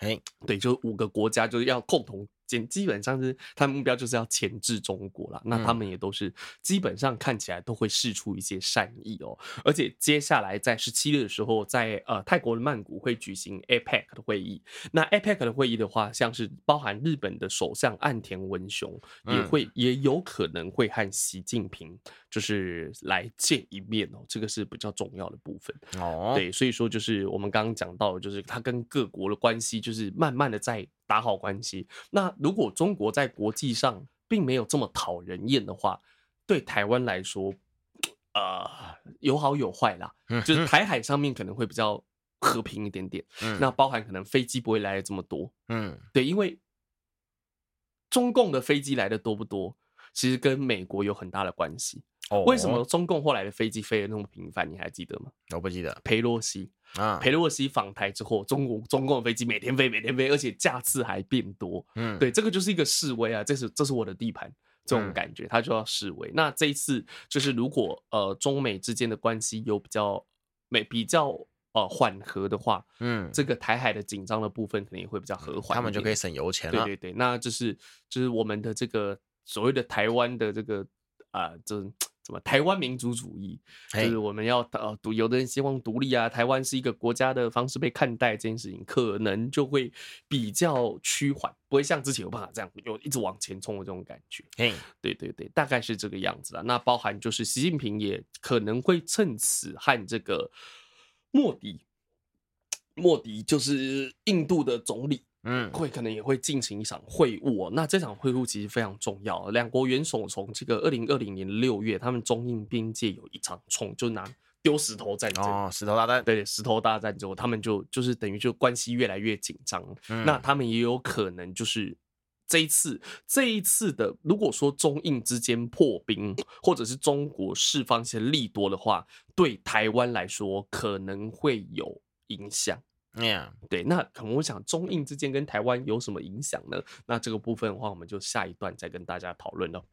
Speaker 1: 哎，对，就是五个国家就是要共同。基基本上是他的目标就是要钳制中国啦，那他们也都是基本上看起来都会释出一些善意哦。而且接下来在十七日的时候，在呃泰国的曼谷会举行 APEC 的会议。那 APEC 的会议的话，像是包含日本的首相岸田文雄也会也有可能会和习近平就是来见一面哦。这个是比较重要的部分哦。对，所以说就是我们刚刚讲到，就是他跟各国的关系就是慢慢的在打好关系。那如果中国在国际上并没有这么讨人厌的话，对台湾来说，呃，有好有坏啦。就是台海上面可能会比较和平一点点。嗯，那包含可能飞机不会来的这么多。嗯，对，因为中共的飞机来的多不多，其实跟美国有很大的关系。哦，为什么中共后来的飞机飞得那么频繁？你还记得吗？
Speaker 2: 我不记得。
Speaker 1: 裴洛西啊，裴洛西访台之后，中国中共的飞机每天飞，每天飞，而且架次还变多。嗯，对，这个就是一个示威啊，这是这是我的地盘，这种感觉，他就要示威。那这一次就是，如果呃中美之间的关系有比较美比较呃缓和的话，嗯，这个台海的紧张的部分肯定会比较和缓，
Speaker 2: 他们就可以省油钱了。
Speaker 1: 对对对，那就是就是我们的这个所谓的台湾的这个啊，这、呃。什么台湾民族主义，就是我们要呃独，有的人希望独立啊，台湾是一个国家的方式被看待这件事情，可能就会比较趋缓，不会像之前有办法这样有一直往前冲的这种感觉。嘿，对对对，大概是这个样子啊。那包含就是习近平也可能会趁此和这个莫迪，莫迪就是印度的总理。嗯，会可能也会进行一场会晤，那这场会晤其实非常重要。两国元首从这个二零二零年六月，他们中印边界有一场冲，就拿丢石头战争
Speaker 2: 哦，石头大战，
Speaker 1: 对，石头大战之后，他们就就是等于就关系越来越紧张。嗯、那他们也有可能就是这一次这一次的，如果说中印之间破冰，或者是中国释放一些利多的话，对台湾来说可能会有影响。Yeah. 对，那可能我想中印之间跟台湾有什么影响呢？那这个部分的话，我们就下一段再跟大家讨论喽。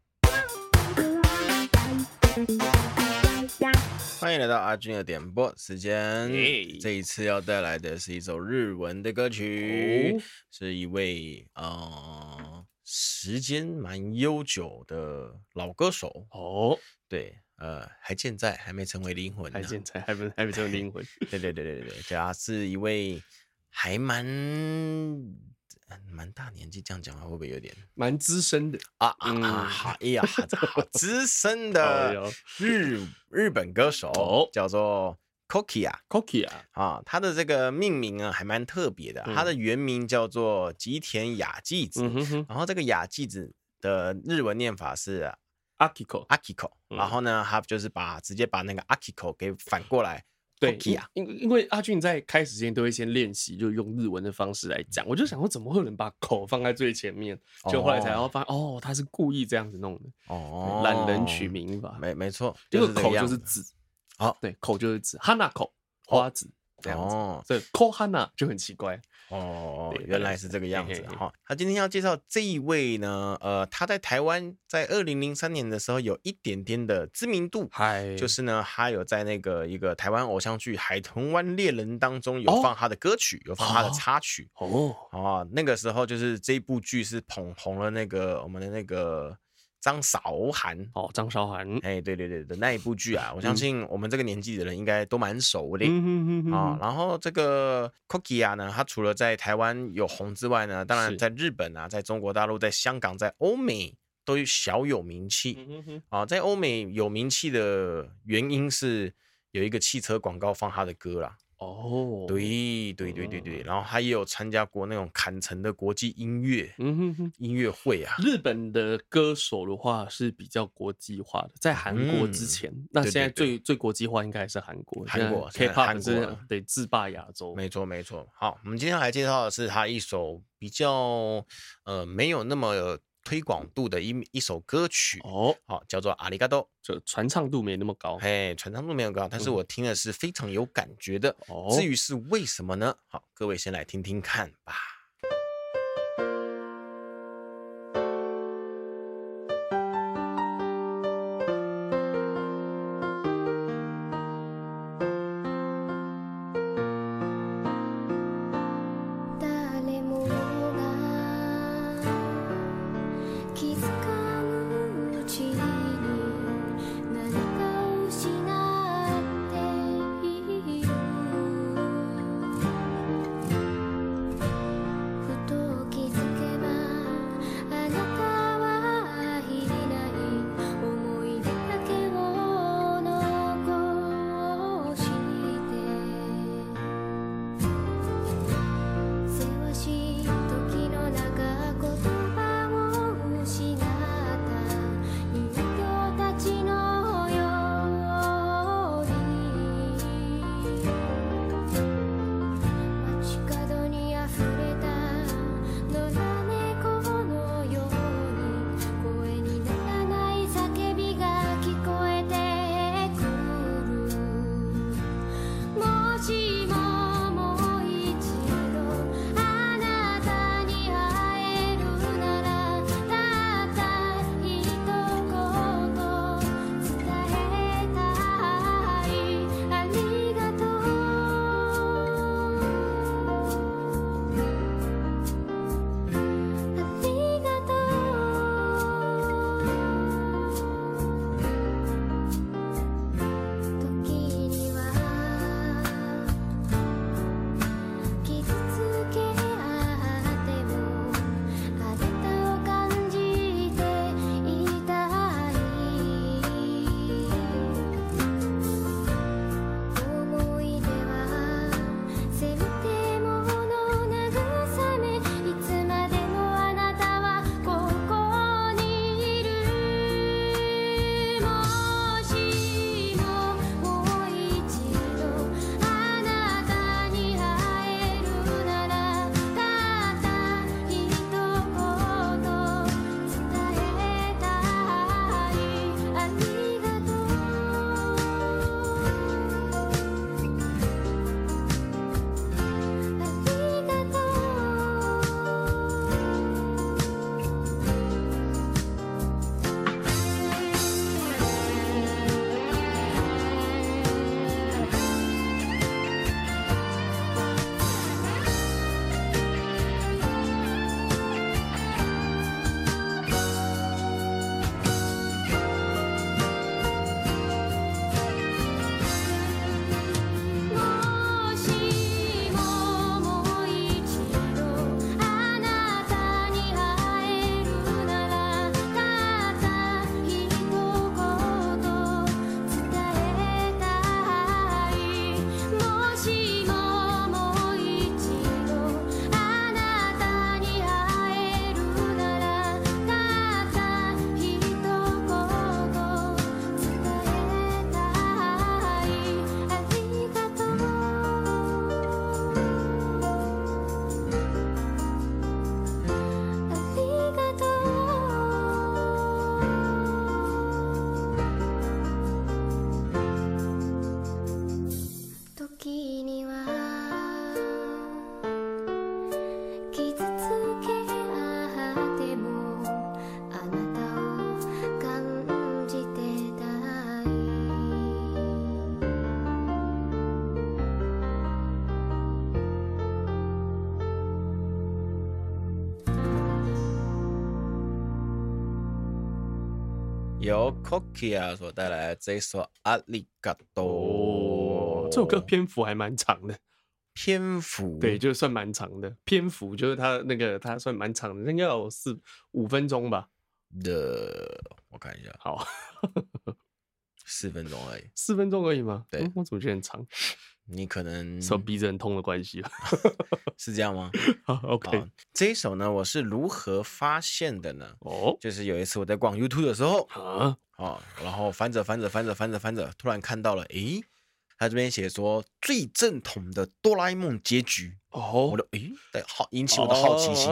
Speaker 2: 欢迎来到阿军的点播时间这一次要带来的是一首日文的歌曲，oh. 是一位呃时间蛮悠久的老歌手哦，oh. 对。呃，还健在，还没成为灵魂，
Speaker 1: 还健在，还没还没成为灵魂。
Speaker 2: 对对对对对对，他是一位还蛮蛮大年纪，这样讲话会不会有点
Speaker 1: 蛮资深的
Speaker 2: 啊？啊、啊，好，哎呀，好 [laughs] 资深的日日本歌手，叫做 Kokia，Kokia 啊，他的这个命名啊还蛮特别的，他的原名叫做吉田雅纪子，嗯、哼哼然后这个雅纪子的日文念法是。Akiko，Akiko，然后呢，他就是把直接把那个 Akiko 给反过来，
Speaker 1: 对，因因为阿俊在开始之前都会先练习，就用日文的方式来讲。我就想说，怎么会有人把口放在最前面？就后来才然后发现，哦，他是故意这样子弄的。哦，懒人取名吧，
Speaker 2: 没没错，
Speaker 1: 就是口就是子，好，对，口就是子，Hanako 花子这样子，所以 Kohana 就很奇怪。
Speaker 2: 哦，原来是这个样子哈。他今天要介绍这一位呢，呃，他在台湾在二零零三年的时候有一点点的知名度，嗨，就是呢，他有在那个一个台湾偶像剧《海豚湾恋人》当中有放他的歌曲，有放他的插曲哦。哦，那个时候就是这部剧是捧红了那个我们的那个。张韶涵
Speaker 1: 哦，张韶涵，
Speaker 2: 哎，对对对的那一部剧啊，我相信我们这个年纪的人应该都蛮熟的啊、嗯哦。然后这个 Kokia 呢，他除了在台湾有红之外呢，当然在日本啊，在中国大陆、在香港、在欧美都小有名气啊。在欧美有名气的原因是有一个汽车广告放他的歌啦。哦，对对对对对，然后他也有参加过那种坎城的国际音乐，嗯哼哼，音乐会啊。
Speaker 1: 日本的歌手的话是比较国际化的，在韩国之前，那现在最最国际化应该还是韩国，
Speaker 2: 韩国
Speaker 1: K-pop 是对制霸亚洲，
Speaker 2: 没错没错。好，我们今天来介绍的是他一首比较呃没有那么。推广度的一一首歌曲哦，好，叫做《阿里嘎多》，
Speaker 1: 就传唱度没那么高，
Speaker 2: 嘿，传唱度没有高，但是我听的是非常有感觉的。哦，至于是为什么呢？好，各位先来听听看吧。Kokia 所带来这一首阿里嘎多。
Speaker 1: 这首歌篇幅还蛮长的，
Speaker 2: 篇幅
Speaker 1: 对，就算蛮长的。篇幅就是它那个，它算蛮长的，应该有四五分钟吧。
Speaker 2: 的，我看一下，
Speaker 1: 好，
Speaker 2: 四分钟而已，
Speaker 1: 四分钟而已吗？
Speaker 2: 对、
Speaker 1: 嗯，我怎么觉得很长？
Speaker 2: 你可能
Speaker 1: 手鼻子很痛的关系吧？[laughs] [laughs]
Speaker 2: 是这样吗？[laughs]
Speaker 1: OK，
Speaker 2: 这一首呢，我是如何发现的呢？哦，就是有一次我在逛 YouTube 的时候啊，哦，然后翻着翻着翻着翻着翻着，突然看到了，诶，他这边写说最正统的哆啦 A 梦结局哦，我的诶，对，好引起我的好奇心，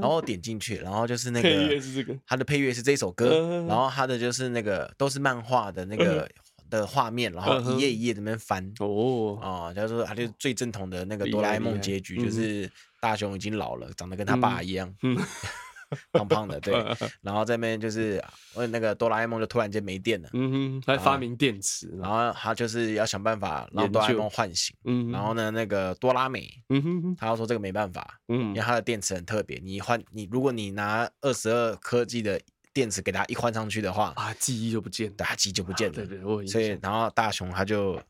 Speaker 2: 然后点进去，然后就是那个他的配乐是这首歌，然后他的就是那个都是漫画的那个。的画面，然后一页一页在那边翻。哦。啊，就是说他就最正统的那个哆啦 A 梦结局，就是大雄已经老了，长得跟他爸一样，[laughs] 胖胖的，对。[laughs] 然后这边就是那个哆啦 A 梦就突然间没电了，嗯哼，
Speaker 1: 他发明电池，
Speaker 2: 然后他就是要想办法让哆啦 A 梦唤醒，嗯，然后呢，那个哆啦美，嗯哼，他要说这个没办法，嗯，因为他的电池很特别，你换你如果你拿二十二科技的。电池给他一换上去的话，
Speaker 1: 啊，记忆就不见了，
Speaker 2: 他记忆就不见了。
Speaker 1: 对对，
Speaker 2: 所以然后大雄他就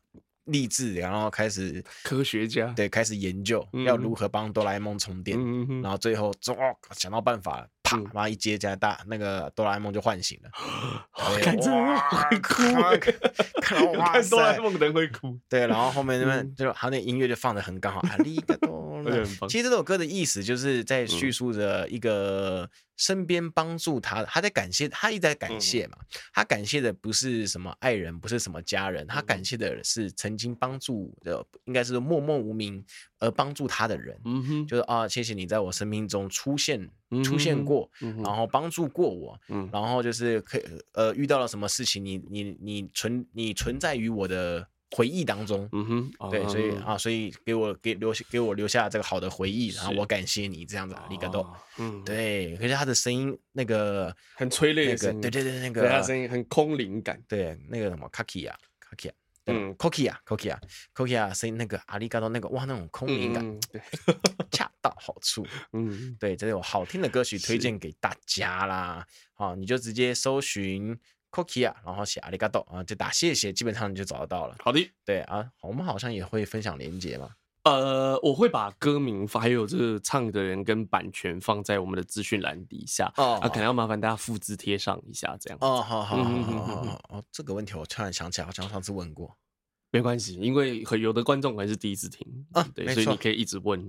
Speaker 2: 立志，然后开始
Speaker 1: 科学家，
Speaker 2: 对，开始研究要如何帮哆啦 A 梦充电，然后最后哦想到办法，啪，然后一接加大，那个哆啦 A 梦就唤醒了。[gasps]
Speaker 1: 看这会哭，[laughs] 看哆啦 A 梦的人会哭。
Speaker 2: 对，然后后面那边就他那音乐就放的很刚好，啊，里个多。其实这首歌的意思就是在叙述着一个。身边帮助他的，他在感谢，他一直在感谢嘛。他感谢的不是什么爱人，不是什么家人，他感谢的是曾经帮助的，应该是默默无名而帮助他的人。嗯哼，就是啊，谢谢你在我生命中出现，出现过，然后帮助过我，嗯然后就是可以呃遇到了什么事情，你你你存你存在于我的。回忆当中，嗯哼，对，所以啊，所以给我给留给我留下这个好的回忆，然后我感谢你这样子，里嘎多，嗯，对，可是他的声音那个
Speaker 1: 很催泪的声音，
Speaker 2: 对对对，那个
Speaker 1: 他声音很空灵感，
Speaker 2: 对，那个什么卡基亚卡基亚，嗯，Kokia 啊，Kokia 啊，Kokia 啊，声音那个阿里嘎多那个哇，那种空灵感，对，恰到好处，嗯，对，这有好听的歌曲推荐给大家啦，好，你就直接搜寻。Kokia，然后写阿里嘎多啊，就打谢谢，基本上你就找得到了。
Speaker 1: 好的，
Speaker 2: 对啊，我们好像也会分享连结嘛。
Speaker 1: 呃，我会把歌名还有这个唱的人跟版权放在我们的资讯栏底下哦，啊，可能要麻烦大家复制贴上一下，这样。
Speaker 2: 哦，好好好好好哦，这个问题我突然想起来，好像上次问过，
Speaker 1: 没关系，因为有的观众还是第一次听啊，对，所以你可以一直问。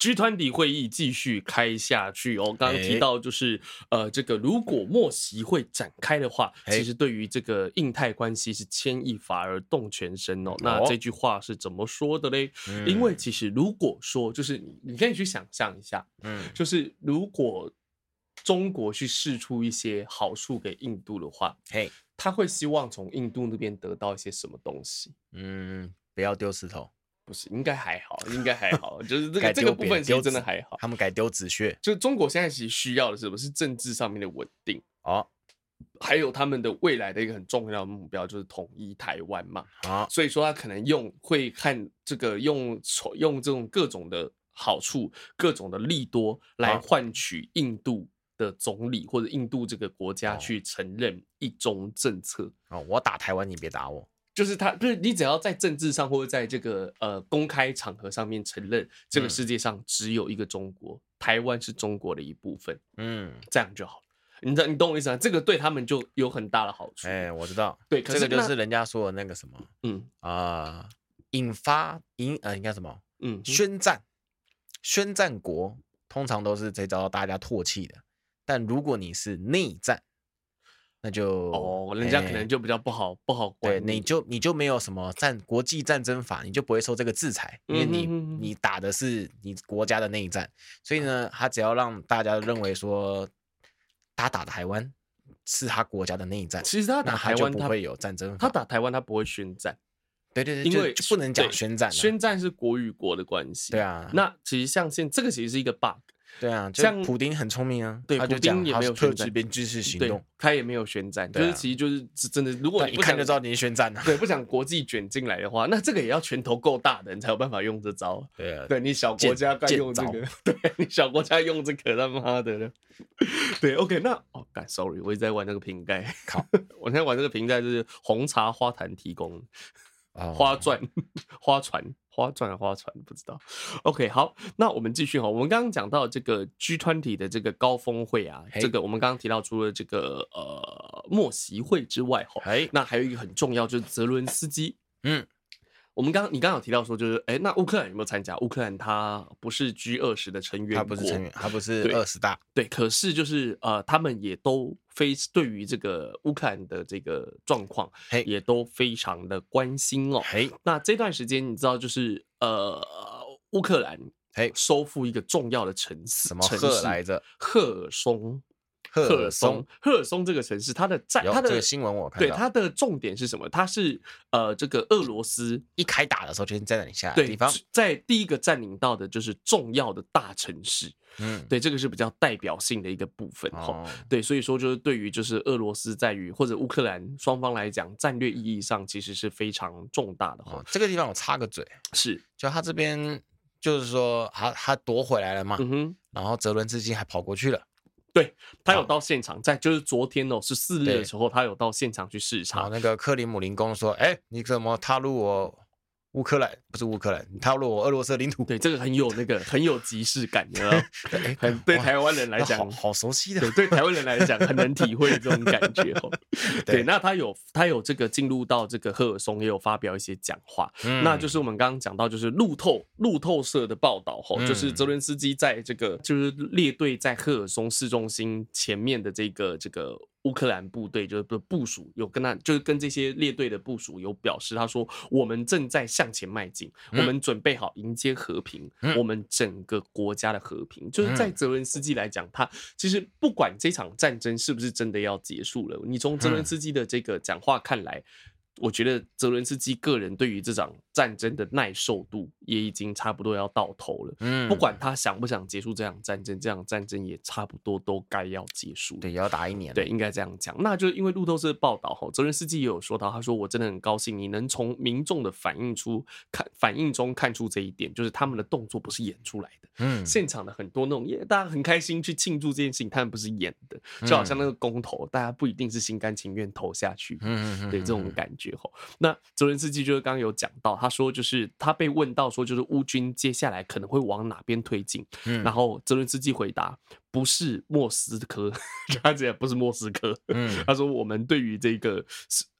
Speaker 1: G 团体会议继续开下去哦。刚刚提到就是，呃，这个如果莫席会展开的话，其实对于这个印太关系是牵一发而动全身哦。那这句话是怎么说的嘞？因为其实如果说，就是你你可以去想象一下，嗯，就是如果中国去试出一些好处给印度的话，嘿，他会希望从印度那边得到一些什么东西？
Speaker 2: 嗯，不要丢石头。
Speaker 1: 不是，应该还好，应该还好，就是这个这个部分其实真的还好。
Speaker 2: 他们改丢纸屑，
Speaker 1: 就中国现在其实需要的是什么？是政治上面的稳定啊，还有他们的未来的一个很重要的目标就是统一台湾嘛啊，所以说他可能用会看这个用用这种各种的好处、各种的利多来换取印度的总理或者印度这个国家去承认一中政策
Speaker 2: 啊，我打台湾，你别打我。
Speaker 1: 就是他，就是你只要在政治上或者在这个呃公开场合上面承认这个世界上只有一个中国，嗯、台湾是中国的一部分，嗯，这样就好。你知道你懂我意思啊？这个对他们就有很大的好处。
Speaker 2: 哎，我知道，
Speaker 1: 对，可是
Speaker 2: 这个就是人家说的那个什么，嗯啊、呃，引发引呃应该什么，嗯，宣战，宣战国通常都是最遭到大家唾弃的，但如果你是内战。那就
Speaker 1: 哦，人家可能就比较不好、欸、不好管，
Speaker 2: 对，你就你就没有什么战国际战争法，你就不会受这个制裁，因为你你打的是你国家的内战，所以呢，他只要让大家认为说他打的台湾是他国家的内战，
Speaker 1: 其实他打台湾
Speaker 2: 就不会有战争法，
Speaker 1: 他打。台湾他不会宣战，
Speaker 2: 对对对，因为不能讲宣战，
Speaker 1: 宣战是国与国的关系，
Speaker 2: 对啊，
Speaker 1: 那其实像现这个其实是一个 bug。
Speaker 2: 对啊，像普丁很聪明啊，
Speaker 1: 对，普丁也没有特
Speaker 2: 制边军事行动，
Speaker 1: 他也没有宣战，就是其实就是真的，如果你
Speaker 2: 一看就知道你宣战了，
Speaker 1: 对，不想国际卷进来的话，那这个也要拳头够大的人才有办法用这招，
Speaker 2: 对啊，
Speaker 1: 对你小国家该用这个，对你小国家用这个他妈的了，对，OK，那哦，sorry，我一直在玩那个瓶盖，靠，我现在玩这个瓶盖就是红茶花坛提供。花钻、[laughs] 花船、花钻、花船，不知道。OK，好，那我们继续哈。我们刚刚讲到这个 G20 的这个高峰会啊，这个我们刚刚提到，除了这个呃莫席会之外，哈，那还有一个很重要，就是泽伦斯基。嗯。我们刚刚你刚刚有提到说，就是哎，那乌克兰有没有参加？乌克兰它不是 G 二十的成员，
Speaker 2: 它不是成员，它不是二十大。
Speaker 1: 对，可是就是呃，他们也都非对于这个乌克兰的这个状况，也都非常的关心哦。嘿，那这段时间你知道，就是呃，乌克兰哎，收复一个重要的城市，
Speaker 2: 什么赫来着？
Speaker 1: 赫尔松。赫尔松，赫尔松这个城市，它的战，它的
Speaker 2: 这个新闻我看
Speaker 1: 到，对，它的重点是什么？它是呃，这个俄罗斯
Speaker 2: 一开打的时候就先占领下来的地方，
Speaker 1: 在第一个占领到的就是重要的大城市，嗯，对，这个是比较代表性的一个部分哈，哦、对，所以说就是对于就是俄罗斯在于或者乌克兰双方来讲，战略意义上其实是非常重大的哈、哦。
Speaker 2: 这个地方我插个嘴，
Speaker 1: 是，
Speaker 2: 就他这边就是说他他夺回来了嘛，嗯哼，然后泽伦斯基还跑过去了。
Speaker 1: 对，他有到现场，在就是昨天哦，十四日的时候，他有到现场去视察。
Speaker 2: 那个克里姆林宫说：“哎，你怎么踏入我？”乌克兰不是乌克兰，你踏入我俄罗斯领土，
Speaker 1: 对，这个很有那个很有即视感的，[laughs] 很对台湾人来讲
Speaker 2: 好熟悉的，
Speaker 1: 对，对台湾人来讲很能体会这种感觉哦。[laughs] 对，那他有他有这个进入到这个赫尔松，也有发表一些讲话，那就是我们刚刚讲到，就是路透路透社的报道哈，就是泽伦斯基在这个就是列队在赫尔松市中心前面的这个这个。乌克兰部队就是部署有跟他，就是跟这些列队的部署有表示，他说我们正在向前迈进，我们准备好迎接和平，我们整个国家的和平。就是在泽伦斯基来讲，他其实不管这场战争是不是真的要结束了，你从泽伦斯基的这个讲话看来。我觉得泽伦斯基个人对于这场战争的耐受度也已经差不多要到头了。嗯，不管他想不想结束这场战争，这场战争也差不多都该要结束。
Speaker 2: 对，也要打一年。
Speaker 1: 对，应该这样讲。那就因为路透社报道哈，泽伦斯基也有说到，他说我真的很高兴，你能从民众的反应出看反应中看出这一点，就是他们的动作不是演出来的。嗯，现场的很多那种，也大家很开心去庆祝这件事情，他们不是演的，就好像那个公投，大家不一定是心甘情愿投下去。嗯，对，这种感觉。那泽伦斯基就是刚刚有讲到，他说就是他被问到说就是乌军接下来可能会往哪边推进，嗯，然后泽伦斯基回答不是莫斯科，他直接不是莫斯科，嗯，他说我们对于这个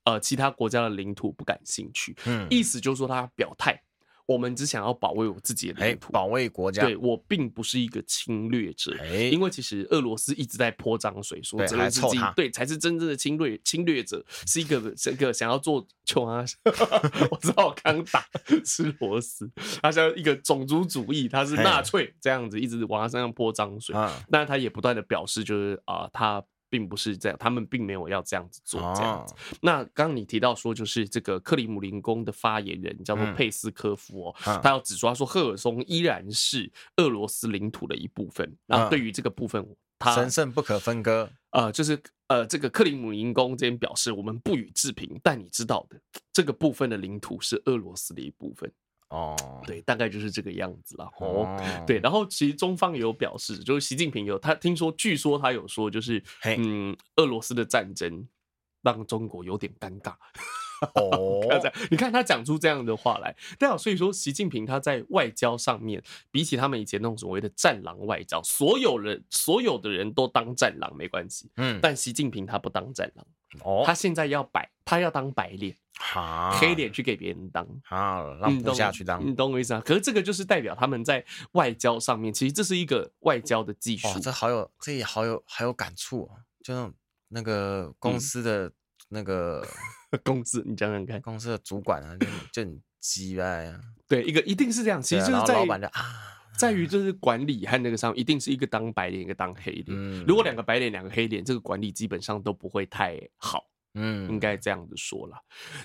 Speaker 1: 呃其他国家的领土不感兴趣，嗯，意思就是说他表态。我们只想要保卫我自己的领土，
Speaker 2: 保卫国家。
Speaker 1: 对，我并不是一个侵略者，因为其实俄罗斯一直在泼脏水，说泽连斯基对才是真正的侵略侵略者，是一个这个想要做穷啊！[laughs] 我知道我刚打 [laughs] 吃螺丝，他像一个种族主义，他是纳粹这样子，一直往他身上泼脏水，但是他也不断的表示，就是啊，他。并不是这样，他们并没有要这样子做这样子。Oh. 那刚刚你提到说，就是这个克里姆林宫的发言人叫做佩斯科夫哦，嗯、他要指出他说，赫尔松依然是俄罗斯领土的一部分。嗯、然后对于这个部分，他
Speaker 2: 神圣不可分割。
Speaker 1: 呃，就是呃，这个克里姆林宫这边表示，我们不予置评。但你知道的，这个部分的领土是俄罗斯的一部分。哦，oh. 对，大概就是这个样子了。哦，[laughs] oh. 对，然后其实中方也有表示，就是习近平有他听说，据说他有说，就是嗯，俄罗斯的战争让中国有点尴尬。[laughs] 哦这样你看他讲出这样的话来，对啊，所以说习近平他在外交上面，比起他们以前那种所谓的战狼外交，所有人所有的人都当战狼没关系，嗯，但习近平他不当战狼。哦，他现在要摆，他要当白脸，哈，黑脸去给别人当，
Speaker 2: 啊，让部下去当，
Speaker 1: 你懂我意思啊？可是这个就是代表他们在外交上面，其实这是一个外交的技术。
Speaker 2: 哇，这好有，这也好有，好有感触啊。就那个公司的那个 [laughs]
Speaker 1: 公司，你讲讲看，
Speaker 2: 公司的主管啊，就就很鸡掰啊。
Speaker 1: 对，一个一定是这样，其实就是在老板的啊。在于就是管理和那个上，一定是一个当白脸，一个当黑脸。嗯，如果两个白脸，两个黑脸，这个管理基本上都不会太好。嗯，应该这样子说了。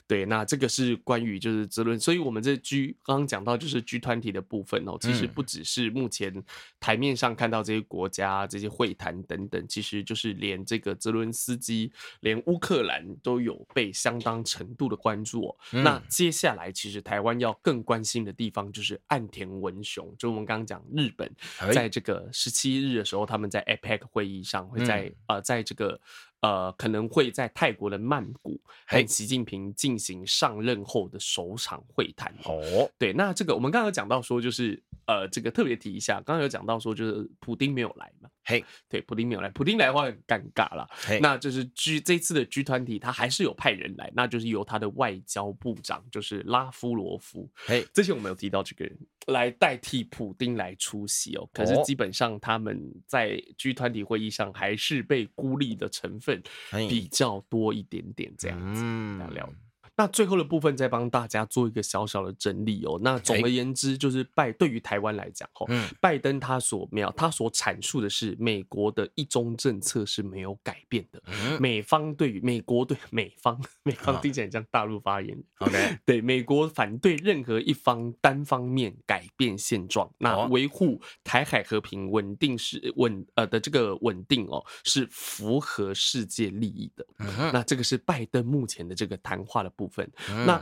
Speaker 1: 对，那这个是关于就是泽伦，所以我们这 G 刚刚讲到就是 G 团体的部分哦，其实不只是目前台面上看到这些国家这些会谈等等，其实就是连这个泽伦斯基，连乌克兰都有被相当程度的关注哦。那接下来其实台湾要更关心的地方就是岸田文雄，就我们刚刚讲日本在这个十七日的时候，他们在 APEC 会议上会在呃在这个。呃，可能会在泰国的曼谷和习近平进行上任后的首场会谈。哦，对，那这个我们刚刚有讲到说，就是呃，这个特别提一下，刚刚有讲到说，就是普丁没有来嘛。嘿，对，普丁没有来，普丁来的话很尴尬了。嘿，那就是 G 这次的 G 团体他还是有派人来，那就是由他的外交部长，就是拉夫罗夫。嘿，之前我们有提到这个人来代替普丁来出席哦。可是基本上他们在 G 团体会议上还是被孤立的成分比较多一点点，这样子聊聊。那最后的部分再帮大家做一个小小的整理哦。那总而言之，就是拜对于台湾来讲，吼，拜登他所描他所阐述的是美国的一中政策是没有改变的。美方对于美国对美方美方听起来像大陆发言，OK？[laughs] 对，美国反对任何一方单方面改变现状，那维护台海和平稳定是稳呃的这个稳定哦，是符合世界利益的。那这个是拜登目前的这个谈话的部分。部分，那。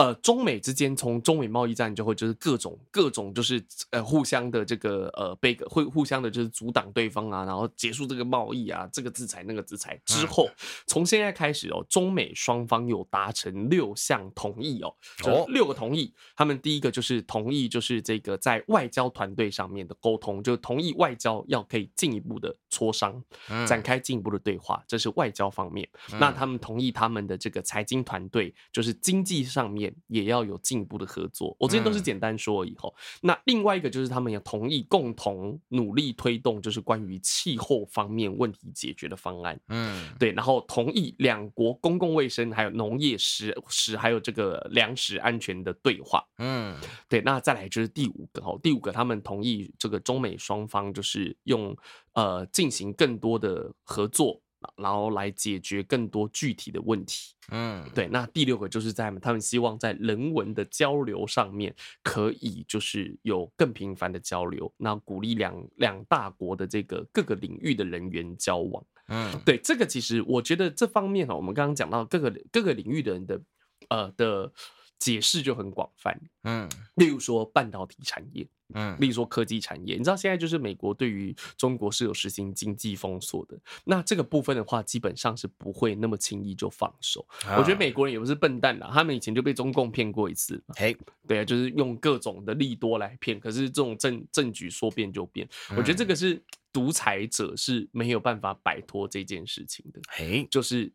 Speaker 1: 呃，中美之间从中美贸易战就会就是各种各种就是呃互相的这个呃被会互相的就是阻挡对方啊，然后结束这个贸易啊，这个制裁那个制裁之后，从现在开始哦，中美双方有达成六项同意哦，就六个同意。他们第一个就是同意就是这个在外交团队上面的沟通，就同意外交要可以进一步的磋商，展开进一步的对话，这是外交方面。那他们同意他们的这个财经团队，就是经济上面。也要有进一步的合作，我这些都是简单说以后。那另外一个就是他们也同意共同努力推动，就是关于气候方面问题解决的方案。嗯，对，然后同意两国公共卫生还有农业食食还有这个粮食安全的对话。嗯，对，那再来就是第五个哈，第五个他们同意这个中美双方就是用呃进行更多的合作。然后来解决更多具体的问题，嗯，对。那第六个就是在他们希望在人文的交流上面可以就是有更频繁的交流，那鼓励两两大国的这个各个领域的人员交往，嗯，对。这个其实我觉得这方面哈，我们刚刚讲到各个各个领域的人的呃的解释就很广泛，嗯，例如说半导体产业。嗯，例如说科技产业，你知道现在就是美国对于中国是有实行经济封锁的，那这个部分的话，基本上是不会那么轻易就放手。啊、我觉得美国人也不是笨蛋啦，他们以前就被中共骗过一次。嘿，对啊，就是用各种的利多来骗，可是这种政政局说变就变，嗯、我觉得这个是独裁者是没有办法摆脱这件事情的。嘿，就是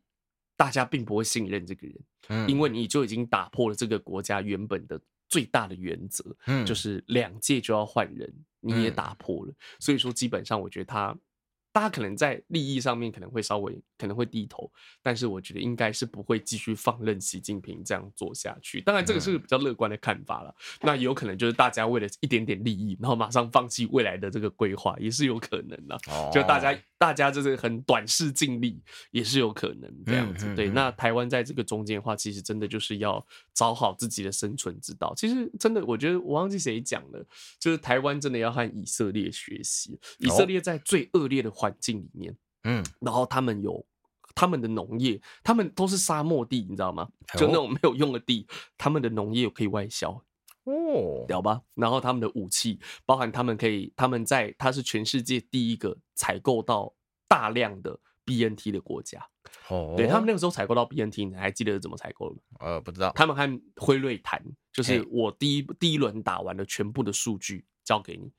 Speaker 1: 大家并不会信任这个人，嗯、因为你就已经打破了这个国家原本的。最大的原则，嗯，就是两届就要换人，你也打破了，所以说基本上我觉得他。大家可能在利益上面可能会稍微可能会低头，但是我觉得应该是不会继续放任习近平这样做下去。当然，这个是比较乐观的看法了。那也有可能就是大家为了一点点利益，然后马上放弃未来的这个规划，也是有可能的。就大家大家就是很短视近利，也是有可能这样子。对，那台湾在这个中间的话，其实真的就是要找好自己的生存之道。其实真的，我觉得我忘记谁讲了，就是台湾真的要和以色列学习。以色列在最恶劣的环境里面，嗯，然后他们有他们的农业，他们都是沙漠地，你知道吗？就那种没有用的地，他们的农业可以外销，哦，屌吧？然后他们的武器，包含他们可以，他们在，他是全世界第一个采购到大量的 BNT 的国家，哦，对，他们那个时候采购到 BNT，你还记得是怎么采购的吗？呃，不知道。他们和辉瑞谈，就是我第一第一轮打完的全部的数据交给你。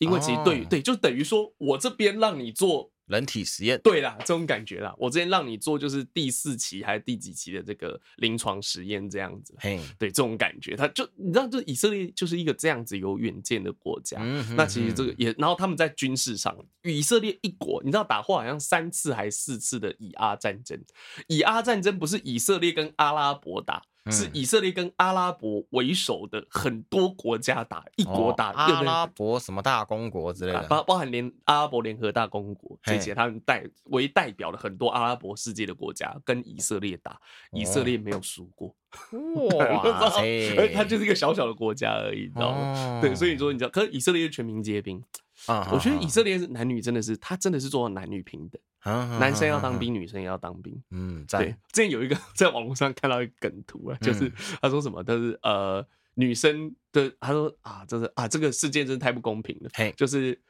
Speaker 1: 因为其实对、哦、对，就等于说我这边让你做
Speaker 2: 人体实验，
Speaker 1: 对啦，这种感觉啦。我之前让你做就是第四期还是第几期的这个临床实验这样子，嘿，对，这种感觉，他就你知道，就以色列就是一个这样子有远见的国家。嗯、哼哼那其实这个也，然后他们在军事上，以色列一国，你知道打过好像三次还是四次的以阿战争。以阿战争不是以色列跟阿拉伯打，是以色列跟阿拉伯为首的很多国家打，一国打
Speaker 2: 阿拉伯什么大公国之类的，
Speaker 1: 包包含连阿拉伯联合大公国这些，他们代为代表了很多阿拉伯世界的国家跟以色列打，以色列没有输过。[laughs] 哇塞，他就是一个小小的国家而已，你知道吗？对，所以说你知道，可是以色列是全民皆兵。啊，我觉得以色列是男女真的是，他真的是做到男女平等，男生要当兵，[laughs] 女生也要当兵。嗯，对。之前有一个 [laughs] 在网络上看到一个梗图啊，就是他说什么，都是呃女生的，他说啊，就是啊，这个世界真的太不公平了。嘿，就是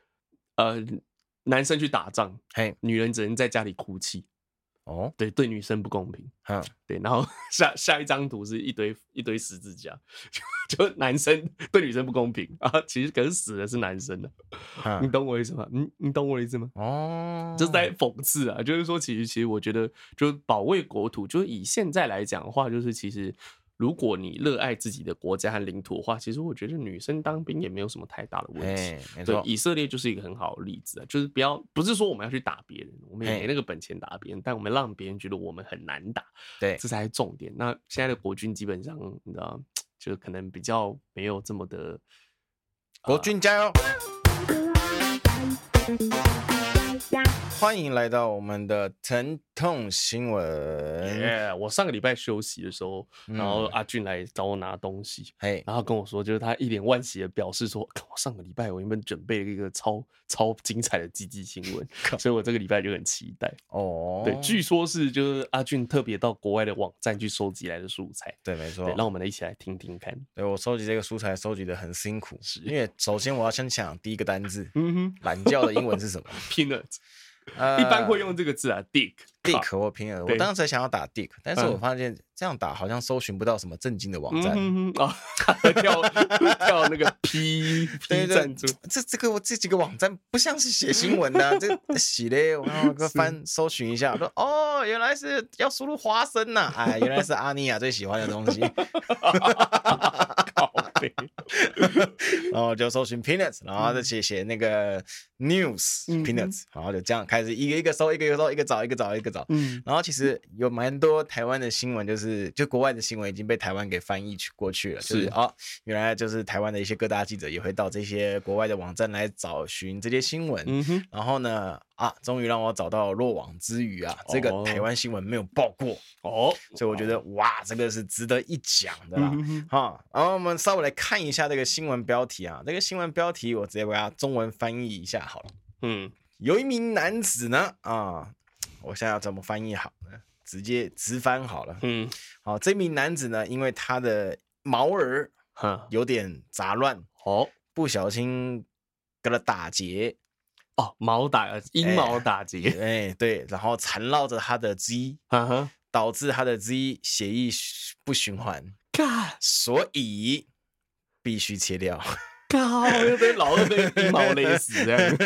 Speaker 1: 呃男生去打仗，嘿，女人只能在家里哭泣。哦，对，对女生不公平。嗯，[laughs] 对，然后 [laughs] 下下一张图是一堆一堆十字架，就就男生对女生不公平啊，其实可是死的是男生的，你懂我意思吗？你你懂我的意思吗？哦，就是在讽刺啊，就是说，其实其实我觉得，就保卫国土，就是以现在来讲的话，就是其实。如果你热爱自己的国家和领土的话，其实我觉得女生当兵也没有什么太大的问题。欸、没错，对，以色列就是一个很好的例子啊，就是不要不是说我们要去打别人，我们也没那个本钱打别人，欸、但我们让别人觉得我们很难打，对，这才是重点。那现在的国军基本上，你知道，就可能比较没有这么的，
Speaker 2: 国军加油。欢迎来到我们的疼痛新闻。
Speaker 1: Yeah, 我上个礼拜休息的时候，然后阿俊来找我拿东西，嘿、嗯，然后跟我说，就是他一脸惋惜的表示说，我上个礼拜我原本准备了一个超超精彩的积极新闻，所以我这个礼拜就很期待。哦，对，据说是就是阿俊特别到国外的网站去收集来的素材。
Speaker 2: 对，没错。
Speaker 1: 让我们来一起来听听看。
Speaker 2: 对，我收集这个素材收集的很辛苦，是因为首先我要先想第一个单字，嗯哼，懒觉的英文是什么
Speaker 1: ？Peanut。[laughs] 一般会用这个字啊，dick，dick，
Speaker 2: 我拼了。我当时想要打 dick，但是我发现这样打好像搜寻不到什么正经的网站。啊，[laughs]
Speaker 1: 跳 [laughs] 跳那个 [laughs] P P 赞助，
Speaker 2: 这这个我这几个网站不像是写新闻的，这洗嘞，我翻搜寻一下，说哦，原来是要输入花生呐，哎，原来是阿尼亚最喜欢的东西。[laughs] 然后就搜寻 peanuts，然后再写写那个 news peanuts，然后就这样开始一个一个搜，一个一个搜，一个找一个找一个找。嗯，然后其实有蛮多台湾的新闻，就是就国外的新闻已经被台湾给翻译去过去了。是啊，原来就是台湾的一些各大记者也会到这些国外的网站来找寻这些新闻。嗯哼，然后呢？啊，终于让我找到落网之鱼啊！这个台湾新闻没有报过哦，所以我觉得哇，这个是值得一讲的啦。好，然后我们稍微来看一下这个新闻标题啊，这个新闻标题我直接把它中文翻译一下好了。嗯，有一名男子呢，啊，我现在要怎么翻译好呢？直接直翻好了。嗯，好，这名男子呢，因为他的毛儿有点杂乱，哦，不小心给了打结。
Speaker 1: 哦，毛打阴毛打结，
Speaker 2: 哎、欸欸，对，然后缠绕着他的鸡，嗯哼，导致他的鸡血液不循环，God 所以必须切掉。
Speaker 1: 靠，又被老二被阴毛勒死，这样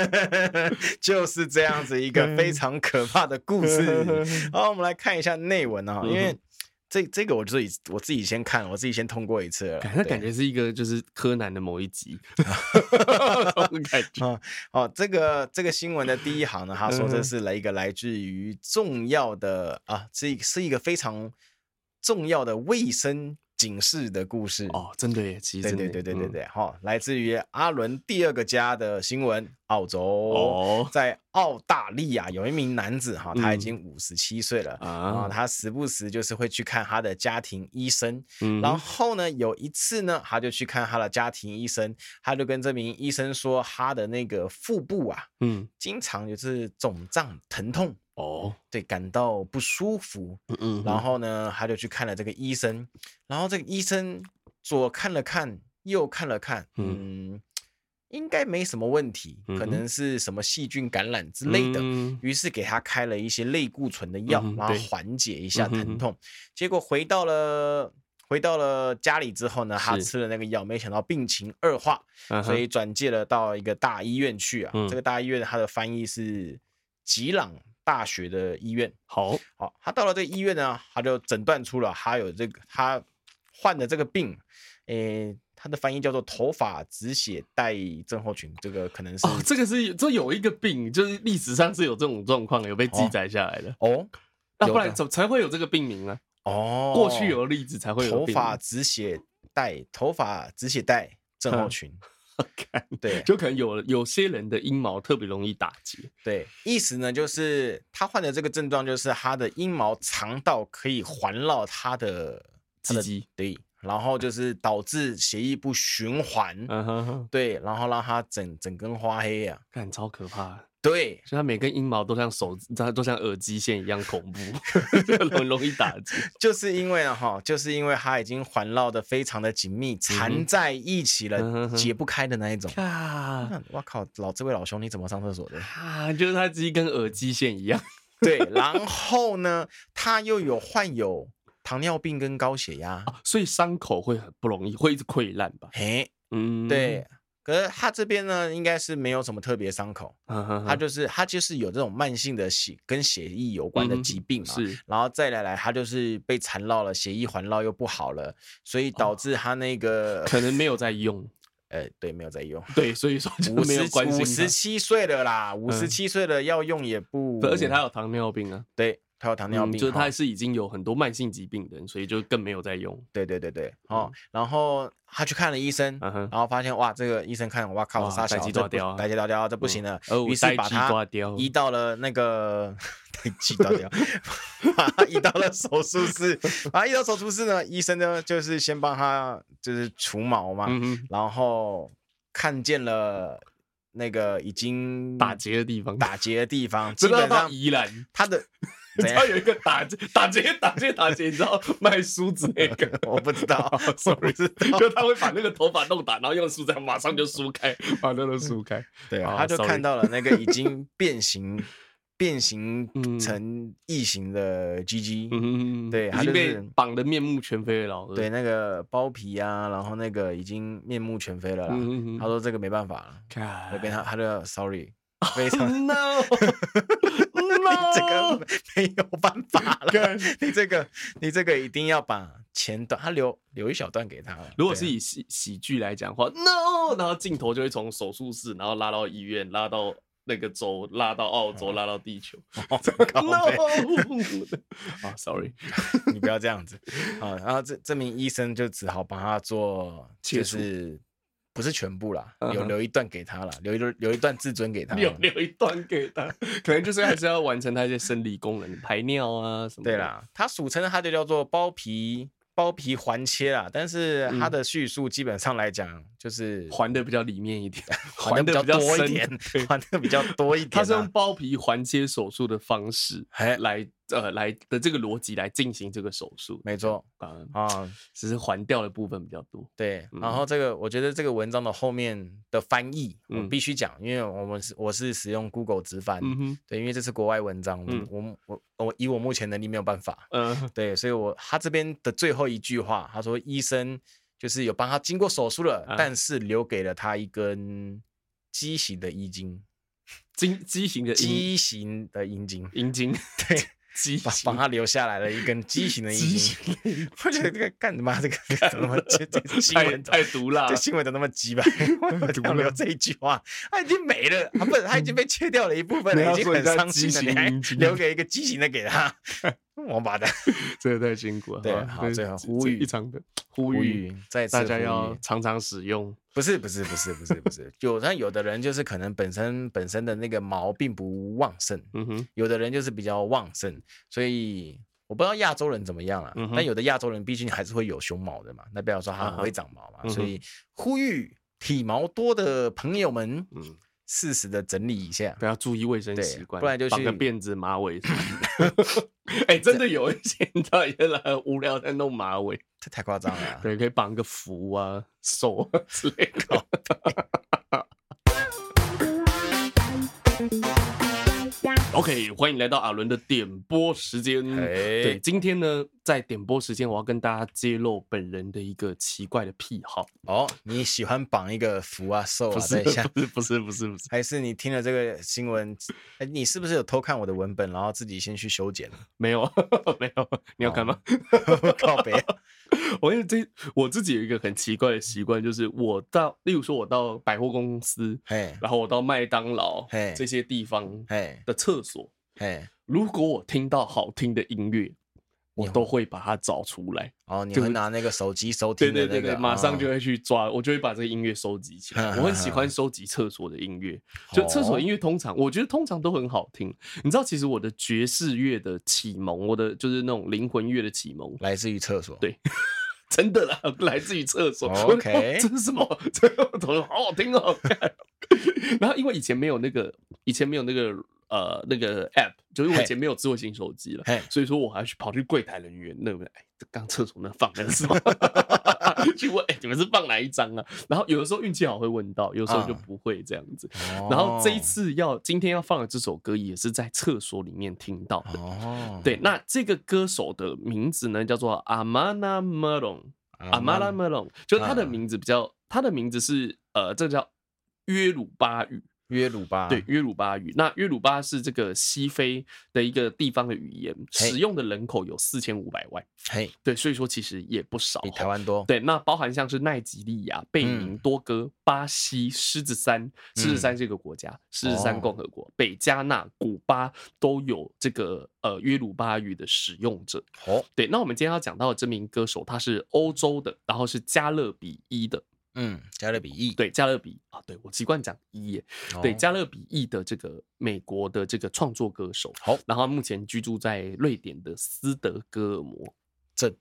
Speaker 1: [laughs]
Speaker 2: 就是这样子一个非常可怕的故事。[laughs] 好，我们来看一下内文啊，因为。这这个我自己我自己先看，我自己先通过一次了。
Speaker 1: 那感觉是一个就是柯南的某一集，[laughs] 感觉
Speaker 2: 啊。[laughs] 哦，这个这个新闻的第一行呢，他说这是来一个来自于重要的啊，这是一个非常重要的卫生警示的故事。
Speaker 1: 哦，真的耶，其实
Speaker 2: 对对对对对对，哈、嗯，来自于阿伦第二个家的新闻，澳洲，哦、在澳大利亚有一名男子哈，他已经五十七岁了、嗯、啊，他时不时就是会去看他的家庭医生，嗯、然后呢，有一次呢，他就去看他的家庭医生，他就跟这名医生说，他的那个腹部啊，嗯，经常就是肿胀疼痛。哦，对，感到不舒服，嗯嗯，然后呢，他就去看了这个医生，然后这个医生左看了看，右看了看，嗯，应该没什么问题，可能是什么细菌感染之类的，于是给他开了一些类固醇的药，然后缓解一下疼痛。结果回到了回到了家里之后呢，他吃了那个药，没想到病情恶化，所以转介了到一个大医院去啊。这个大医院它的翻译是吉朗。大学的医院，好好，他到了这个医院呢，他就诊断出了他有这个他患的这个病，诶、欸，他的翻译叫做头发止血带症候群，这个可能是，
Speaker 1: 哦，这个是这有一个病，就是历史上是有这种状况，有被记载下来的哦，那不然怎么才会有这个病名呢？哦，过去有例子才会有
Speaker 2: 头发止血带，头发止血带症候群。对，
Speaker 1: 就可能有有些人的阴毛特别容易打结。
Speaker 2: 对，意思呢就是他患的这个症状就是他的阴毛长到可以环绕他的
Speaker 1: 鸡鸡。
Speaker 2: 对。然后就是导致血液不循环，嗯哼哼，对，然后让他整整根花黑啊，
Speaker 1: 看超可怕。
Speaker 2: 对，
Speaker 1: 所以它每根阴毛都像手，它都像耳机线一样恐怖，[laughs] 很容易打结。
Speaker 2: 就是因为哈，就是因为它已经环绕的非常的紧密，缠在一起了，嗯、解不开的那一种。啊！我靠，老这位老兄，你怎么上厕所的？
Speaker 1: 啊，就是它是一根耳机线一样。[laughs]
Speaker 2: 对，然后呢，他又有患有。糖尿病跟高血压，
Speaker 1: 啊，所以伤口会很不容易，会一直溃烂吧？
Speaker 2: 嘿，嗯，对。可是他这边呢，应该是没有什么特别伤口，呵呵呵他就是他就是有这种慢性的血跟血液有关的疾病嘛，嗯、是。然后再来来，他就是被缠绕了，血液环绕又不好了，所以导致他那个、哦、
Speaker 1: 可能没有在用，[laughs]
Speaker 2: 呃，对，没有在用，
Speaker 1: 对，所以说
Speaker 2: 五十五十七岁了啦，五十七岁了要用也不，
Speaker 1: 而且他有糖尿病啊，
Speaker 2: 对。他有糖尿病，
Speaker 1: 嗯、就是他是已经有很多慢性疾病的人，所以就更没有在用。
Speaker 2: 对对对对，哦，嗯、然后他去看了医生，嗯、然后发现哇，这个医生看，哇靠，杀小，代谢掉，代谢掉掉，这不行了，于、嗯、是把他移到了那个代谢掉掉，[laughs] 把他移到了手术室。啊移到手术室呢，医生呢就是先帮他就是除毛嘛，嗯、然后看见了。那个已经
Speaker 1: 打结的地方，
Speaker 2: 打结的地方，[laughs] 基本上
Speaker 1: 宜兰，
Speaker 2: 他的
Speaker 1: 你知道有一个打结、打结、打结、打结，你知道卖梳子那个？[laughs]
Speaker 2: 我不知道，[laughs] sorry，[laughs]
Speaker 1: 就他会把那个头发弄打，然后用梳子马上就梳开，把那个梳开。
Speaker 2: 对啊，他就看到了那个已经变形。变形成异形的鸡鸡，嗯、对，他就是
Speaker 1: 绑的面目全非了。
Speaker 2: 对，那个包皮啊，然后那个已经面目全非了啦。嗯、他说这个没办法了，那边他他就 sorry，非常
Speaker 1: no，
Speaker 2: 这个 [laughs] 没有办法了。[laughs] 你这个你这个一定要把前段他留留一小段给他。
Speaker 1: 如果是以喜喜剧来讲的话，no，然后镜头就会从手术室，然后拉到医院，拉到。那个州拉到澳洲，拉到地球。[laughs] No，啊，Sorry，
Speaker 2: 你不要这样子啊。然后这这名医生就只好帮他做，就是不是全部啦，有留一段给他啦，留一留一段自尊给他，
Speaker 1: 留 [laughs] 留一段给他，[laughs] 可能就是还是要完成他一些生理功能，排尿啊什么。
Speaker 2: 对啦，他俗称他就叫做包皮。包皮环切啦，但是他的叙述基本上来讲，就是
Speaker 1: 环的比较里面一点，[laughs]
Speaker 2: 环的比较多一点，环的比较多一点。
Speaker 1: 它是用包皮环切手术的方式来。呃，来的这个逻辑来进行这个手术，
Speaker 2: 没错啊，
Speaker 1: 只是环掉的部分比较多。
Speaker 2: 对，然后这个我觉得这个文章的后面的翻译，我必须讲，因为我们是我是使用 Google 直翻，对，因为这是国外文章，我我我以我目前能力没有办法，嗯，对，所以我他这边的最后一句话，他说医生就是有帮他经过手术了，但是留给了他一根畸形的阴茎，[laughs]
Speaker 1: 畸畸形的
Speaker 2: 畸形的阴茎，
Speaker 1: 阴茎，对。[laughs]
Speaker 2: 帮帮他留下来了一根 [laughs] 畸形的阴茎，我觉得这个干什么？这个怎么这这 [laughs] 新闻
Speaker 1: 太毒了？
Speaker 2: 这新闻怎么那么鸡巴？[laughs] 我留这一句话，他已经没了，不是他已经被切掉了一部分了，已经很伤心了，你还留给一个畸形的给他？王八蛋，
Speaker 1: 真的太辛苦了。
Speaker 2: 对，好，最后呼吁
Speaker 1: 一场的呼吁，在大家要常常使用。
Speaker 2: 不是不是不是不是不是，有但有的人就是可能本身本身的那个毛并不旺盛，嗯哼，有的人就是比较旺盛，所以我不知道亚洲人怎么样了，嗯，但有的亚洲人毕竟还是会有胸毛的嘛，那不要说他很会长毛嘛，嗯，所以呼吁体毛多的朋友们，嗯。适时的整理一下，
Speaker 1: 不要注意卫生习惯，
Speaker 2: 不然就去
Speaker 1: 绑个辫子、马尾。[laughs] 哎、欸，真的有一些你知道，原来很无聊在弄马尾，
Speaker 2: 这太夸张了、啊。
Speaker 1: 对，可以绑个符啊、手啊之类的。[laughs] OK，欢迎来到阿伦的点播时间。对，今天呢，在点播时间，我要跟大家揭露本人的一个奇怪的癖好。
Speaker 2: 哦，oh, 你喜欢绑一个符啊、手啊？[laughs]
Speaker 1: 不是，不是，不是，不是，
Speaker 2: 还是你听了这个新闻？哎，你是不是有偷看我的文本，然后自己先去修剪？
Speaker 1: 没有，[laughs] 没有，你要看吗？
Speaker 2: 靠北。[laughs]
Speaker 1: 我因为这我自己有一个很奇怪的习惯，就是我到，例如说，我到百货公司，嘿，然后我到麦当劳，嘿，这些地方，嘿的厕所，嘿，如果我听到好听的音乐，我都会把它找出来。
Speaker 2: 哦，[laughs] 你会拿那个手机收听那个，
Speaker 1: 对对对对，马上就会去抓，我就会把这个音乐收集起来。我很喜欢 [laughs] 收集厕所的音乐，就厕所音乐通常我觉得通常都很好听。你知道，其实我的爵士乐的启蒙，我的就是那种灵魂乐的启蒙，
Speaker 2: 来自于厕所。
Speaker 1: 对。[laughs] 真的啦，来自于厕所。
Speaker 2: OK，
Speaker 1: 这是什么？这好好听哦。然后因为以前没有那个，以前没有那个呃那个 App，就是我以前没有智慧型手机了.所以说我还去跑去柜台人员那边，哎，这刚厕所那放的是吗？去问，哎，你们是放哪一张啊？然后有的时候运气好会问到，有时候就不会这样子。Uh. 然后这一次要今天要放的这首歌也是在厕所里面听到的。哦、uh.，对，那这个歌手的名字呢叫做 Amana Malone，Amana Malone，就是他的名字比较，他的名字是呃，这叫约鲁巴语。
Speaker 2: 约鲁巴
Speaker 1: 对约鲁巴语，那约鲁巴是这个西非的一个地方的语言，使用的人口有四千五百万。
Speaker 2: 嘿，
Speaker 1: 对，所以说其实也不少，
Speaker 2: 比台湾多。
Speaker 1: 对，那包含像是奈及利亚、贝宁、多哥、巴西、狮子山、狮子山这个国家、狮子山共和国、北加纳、古巴都有这个呃约鲁巴语的使用者。哦，对，那我们今天要讲到的这名歌手，他是欧洲的，然后是加勒比一的。
Speaker 2: 嗯，加勒比裔。
Speaker 1: 对加勒比啊，对我习惯讲裔耶，对加勒比裔的这个美国的这个创作歌手，好，然后目前居住在瑞典的斯德哥尔摩。镇。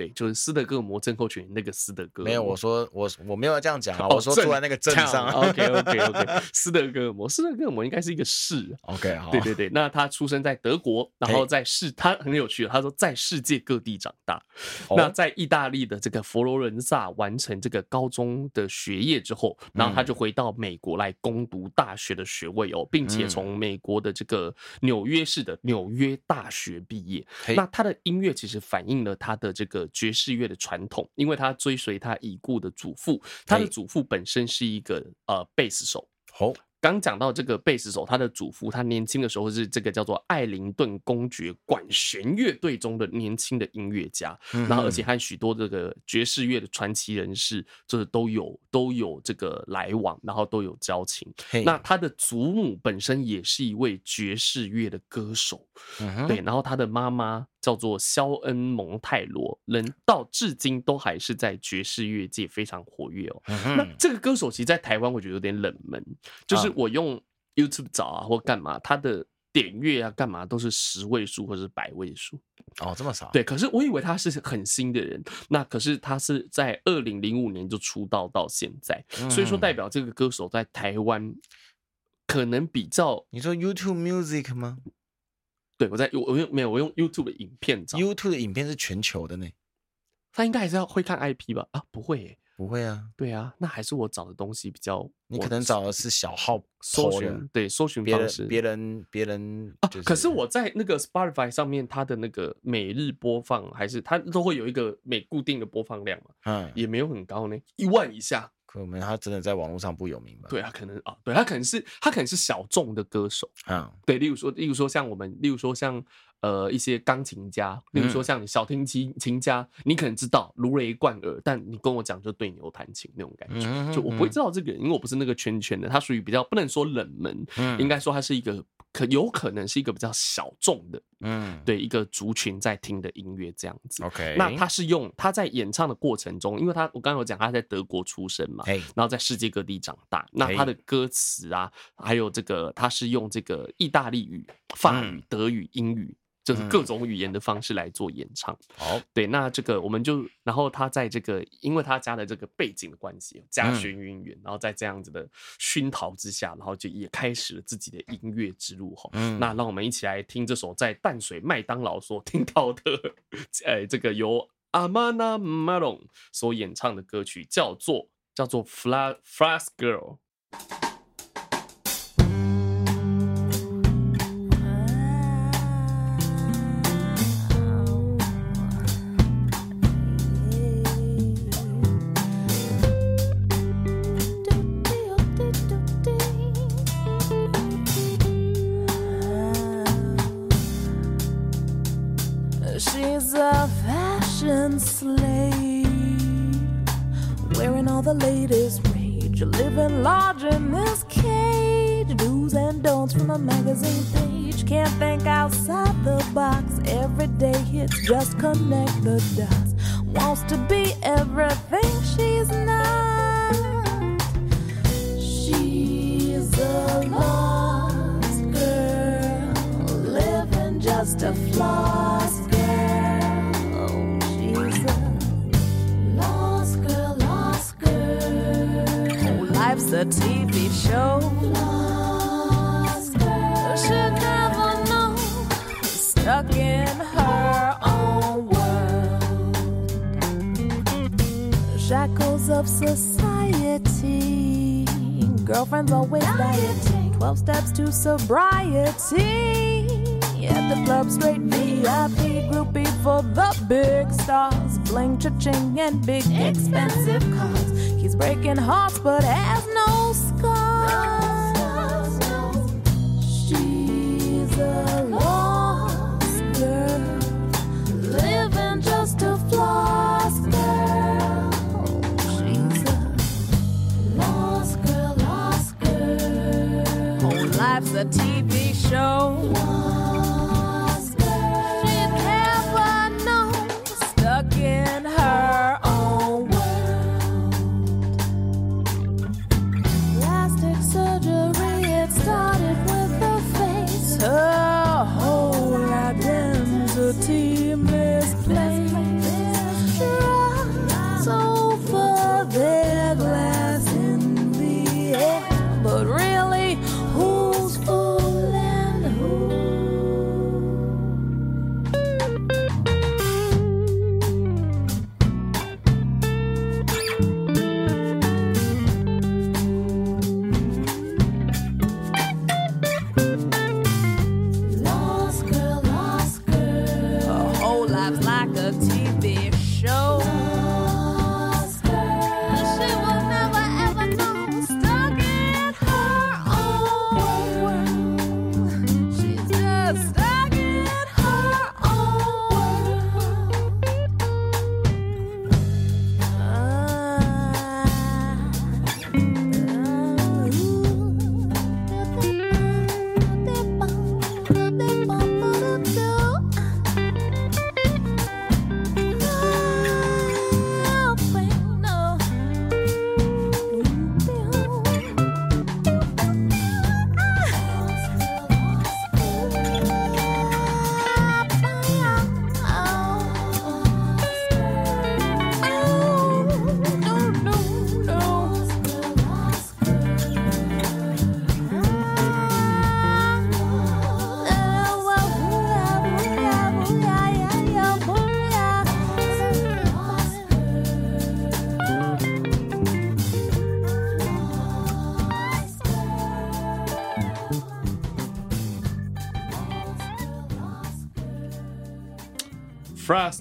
Speaker 1: 对，就是斯德哥尔摩症候群那个斯德哥。
Speaker 2: 没有，我说我我没有这样讲啊，[laughs] 我说住在那个镇上。[laughs]
Speaker 1: OK OK OK，斯德哥尔摩，斯德哥尔摩应该是一个市。
Speaker 2: OK，好。
Speaker 1: 对对对，那他出生在德国，然后在世，他很有趣，他说在世界各地长大。那在意大利的这个佛罗伦萨完成这个高中的学业之后，然后他就回到美国来攻读大学的学位哦，并且从美国的这个纽约市的纽约大学毕业。那他的音乐其实反映了他的这个。爵士乐的传统，因为他追随他已故的祖父，他的祖父本身是一个呃贝斯手。好。刚讲到这个贝斯手，他的祖父，他年轻的时候是这个叫做艾灵顿公爵管弦乐队中的年轻的音乐家，然后而且和许多这个爵士乐的传奇人士，就是都有都有这个来往，然后都有交情。那他的祖母本身也是一位爵士乐的歌手，对，然后他的妈妈叫做肖恩蒙泰罗，人到至今都还是在爵士乐界非常活跃哦。那这个歌手其实，在台湾我觉得有点冷门，就是。我用 YouTube 找啊，或干嘛，他的点阅啊，干嘛都是十位数或者是百位数
Speaker 2: 哦，这么少？
Speaker 1: 对，可是我以为他是很新的人，那可是他是在二零零五年就出道到现在，嗯，所以说代表这个歌手在台湾可能比较，
Speaker 2: 你说 YouTube Music 吗？
Speaker 1: 对，我在我我用没有我用 YouTube 的影片找
Speaker 2: ，YouTube 的影片是全球的呢，
Speaker 1: 他应该还是要会看 IP 吧？啊，不会耶。
Speaker 2: 不会啊，
Speaker 1: 对啊，那还是我找的东西比较，
Speaker 2: 你可能找的是小号
Speaker 1: 搜寻，对，搜寻方式，
Speaker 2: 别人别人
Speaker 1: 啊，可是我在那个 Spotify 上面，它的那个每日播放还是它都会有一个每固定的播放量嘛，嗯，也没有很高呢，一万以下，
Speaker 2: 可能他真的在网络上不有名吧？
Speaker 1: 对他，可能啊，对他可能是他可能是小众的歌手，嗯，对，例如说，例如说像我们，例如说像。呃，一些钢琴家，例如说像你小提琴琴家，你可能知道如雷贯耳，但你跟我讲就对牛弹琴那种感觉，就我不会知道这个人，因为我不是那个圈圈的，他属于比较不能说冷门，应该说他是一个可有可能是一个比较小众的，嗯，对一个族群在听的音乐这样子。OK，那他是用他在演唱的过程中，因为他我刚刚有讲他在德国出生嘛，然后在世界各地长大，那他的歌词啊，还有这个他是用这个意大利语、法语、德语、英语。就是各种语言的方式来做演唱。好、嗯，对，那这个我们就，然后他在这个，因为他家的这个背景的关系，家学渊源，然后在这样子的熏陶之下，然后就也开始了自己的音乐之路。哈，嗯，那让我们一起来听这首在淡水麦当劳所听到的，呃，这个由阿玛纳马龙所演唱的歌曲，叫做叫做 Flask Girl。
Speaker 3: Just connect the dots. Cha-ching, and big expensive cars. He's breaking hearts but has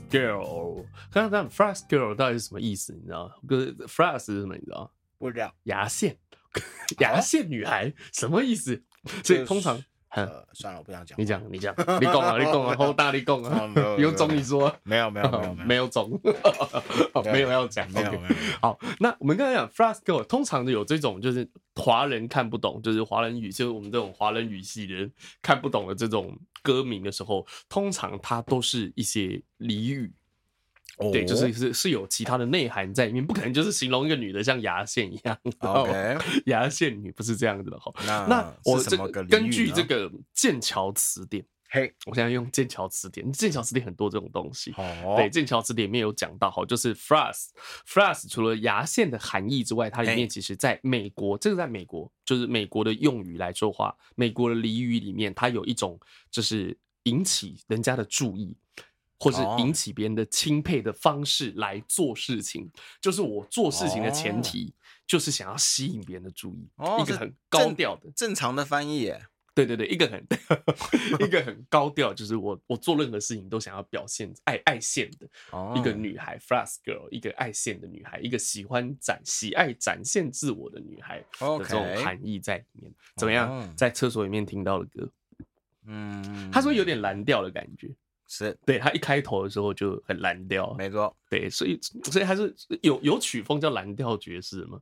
Speaker 3: Girl，
Speaker 1: 刚刚讲 Frost Girl 到底是什么意思？你知道吗？就是 Frost 是什么？你知道吗？
Speaker 2: 不知道。
Speaker 1: 牙线，[laughs] 牙线女孩什么意思？所以通常，
Speaker 2: 呃，算了，我不想讲。
Speaker 1: 你讲，你讲，你讲啊，你讲啊，[laughs] 好大力讲啊，有种你说，
Speaker 2: 没有，没有，没有，
Speaker 1: 没有种，[laughs] 没有要讲，
Speaker 2: 没有，没有。
Speaker 1: 好，那我们刚才讲 Girl，通常的有这种就是华人看不懂，就是华人语，就是我们这种华人语系的人看不懂的这种歌名的时候，通常它都是一些俚语。对，就是是是有其他的内涵在里面，不可能就是形容一个女的像牙线一样。
Speaker 2: OK，[laughs]
Speaker 1: 牙线女不是这样子的哈。那那我这个根据这个剑桥词典，嘿，我现在用剑桥词典，剑桥词典很多这种东西。哦，对，剑桥词典里面有讲到哈，就是 floss，floss 除了牙线的含义之外，它里面其实在美国，这个在美国就是美国的用语来说话，美国的俚语里面，它有一种就是引起人家的注意。或是引起别人的钦佩的方式来做事情，哦、就是我做事情的前提，就是想要吸引别人的注意，哦、一个很高调的
Speaker 2: 正，正常的翻译耶。
Speaker 1: 对对对，一个很 [laughs] 一个很高调，就是我我做任何事情都想要表现爱爱现的、哦、一个女孩，Frost Girl，一个爱现的女孩，一个喜欢展喜爱展现自我的女孩的这种含义在里面。怎么样？哦、在厕所里面听到的歌，嗯，他说有点蓝调的感觉。
Speaker 2: 是
Speaker 1: 对，他一开头的时候就很蓝调，
Speaker 2: 没错。
Speaker 1: 对，所以所以还是有有曲风叫蓝调爵士嘛？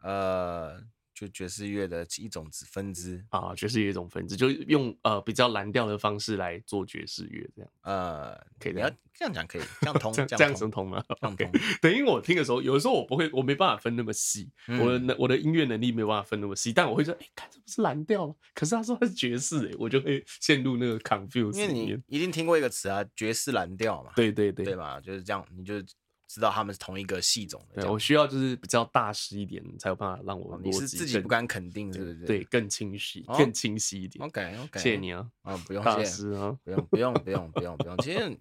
Speaker 2: 呃，就爵士乐的一种子分支
Speaker 1: 啊，爵士乐一种分支，就用呃比较蓝调的方式来做爵士乐，这样
Speaker 2: 呃，
Speaker 1: 可以
Speaker 2: 你要这样讲可以，这样通，
Speaker 1: 这样子通吗？
Speaker 2: 这样通。
Speaker 1: 等于我听的时候，有的时候我不会，我没办法分那么细，我的我的音乐能力没有办法分那么细，但我会说，哎，看这不是蓝调吗？可是他说他是爵士，哎，我就会陷入那个 confuse。
Speaker 2: 因为你一定听过一个词啊，爵士蓝调嘛，
Speaker 1: 对对对，
Speaker 2: 对嘛，就是这样，你就。知道他们是同一个系种的，
Speaker 1: 对，我需要就是比较大师一点，才有办法让我。
Speaker 2: 你是自己不敢肯定，是不是？
Speaker 1: 对，更清晰，更清晰一点。
Speaker 2: OK OK，
Speaker 1: 谢谢你啊，
Speaker 2: 啊，不用
Speaker 1: 谢，大师啊，
Speaker 2: 不用不用不用不用不用，其实。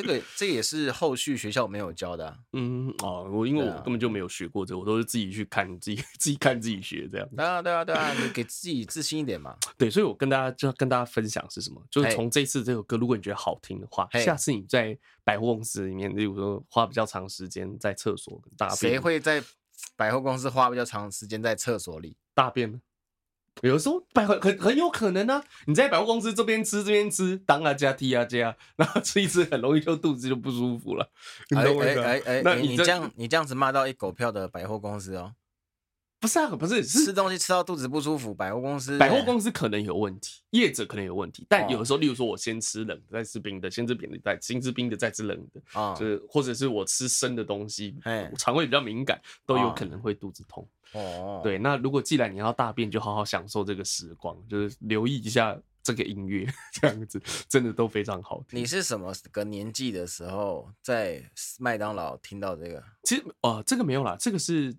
Speaker 2: 这个这个也是后续学校没有教的，啊，
Speaker 1: 嗯哦，我因为我根本就没有学过这个，我都是自己去看，自己 [laughs] 自己看自己学这样。
Speaker 2: 对啊对啊对啊，你给自己自信一点嘛。
Speaker 1: 对，所以我跟大家就要跟大家分享是什么，就是从这次这首歌，如果你觉得好听的话，下次你在百货公司里面，例如说花比较长时间在厕所大便，
Speaker 2: 谁会在百货公司花比较长时间在厕所里
Speaker 1: 大便呢？有的时候百很很很有可能啊，你在百货公司这边吃这边吃，当啊加踢啊加，然后吃一吃很容易就肚子就不舒服了。
Speaker 2: 哎哎哎，那你这样你这样子骂到一狗票的百货公司哦。
Speaker 1: 不是啊，不是
Speaker 2: 吃东西吃到肚子不舒服，百货公司
Speaker 1: 百货公司可能有问题，业者可能有问题，但有的时候，例如说我先吃冷的，再吃冰的，先吃冰的，再先吃冰的，再吃冷的，啊，就是或者是我吃生的东西，肠胃比较敏感，都有可能会肚子痛。哦，对，那如果既然你要大便，就好好享受这个时光，就是留意一下这个音乐，[laughs] 这样子真的都非常好听。
Speaker 2: 你是什么个年纪的时候在麦当劳听到这个？
Speaker 1: 其实哦，这个没有啦，这个是。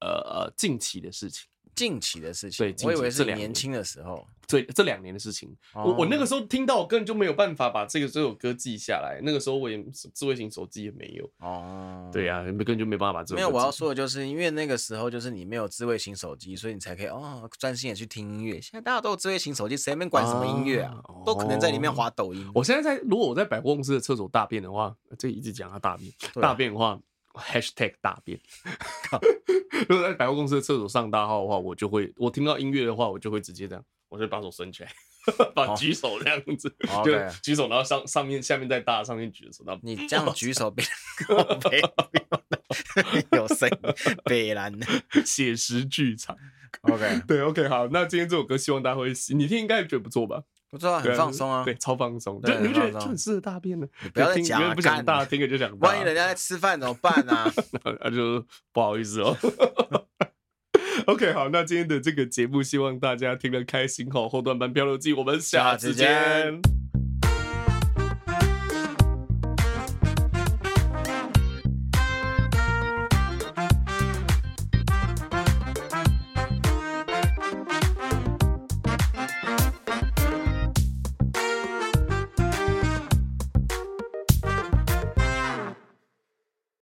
Speaker 1: 呃呃，近期的事情，
Speaker 2: 近期的事情，对，我以为是年轻的时候，
Speaker 1: 对，这两年的事情。哦、我我那个时候听到，我根本就没有办法把这个这首歌记下来。那个时候我也智慧型手机也没有。哦，对呀、啊，根本就没办法把这
Speaker 2: 没有。我要说的就是，因为那个时候就是你没有智慧型手机，所以你才可以哦专心的去听音乐。现在大家都有智慧型手机，谁没管什么音乐啊？哦、都可能在里面滑抖音。
Speaker 1: 我现在在，如果我在百货公司的厕所大便的话，这一直讲他大便，啊、大便的话。Hashtag 大便，[laughs] 如果在百货公司的厕所上大号的话，我就会，我听到音乐的话，我就会直接这样，我就把手伸起来，把举手这样子，oh. 就举手，然后上上面下面再搭，上面举手，然后
Speaker 2: 你这样举手别 [laughs] 有声音，别人 [laughs]
Speaker 1: 写实剧场
Speaker 2: ，OK，
Speaker 1: 对，OK，好，那今天这首歌希望大家会喜，你听应该觉得不错吧？
Speaker 2: 不知道，很放松啊，
Speaker 1: 对，超放松，对你不觉得就很适合大便呢？
Speaker 2: 不要再讲了，
Speaker 1: 不想大听了就想，
Speaker 2: 万一人家在吃饭怎么办呢？[laughs]
Speaker 1: 那就不好意思哦。[laughs] OK，好，那今天的这个节目，希望大家听得开心哦。后段班漂流记，我们下次见。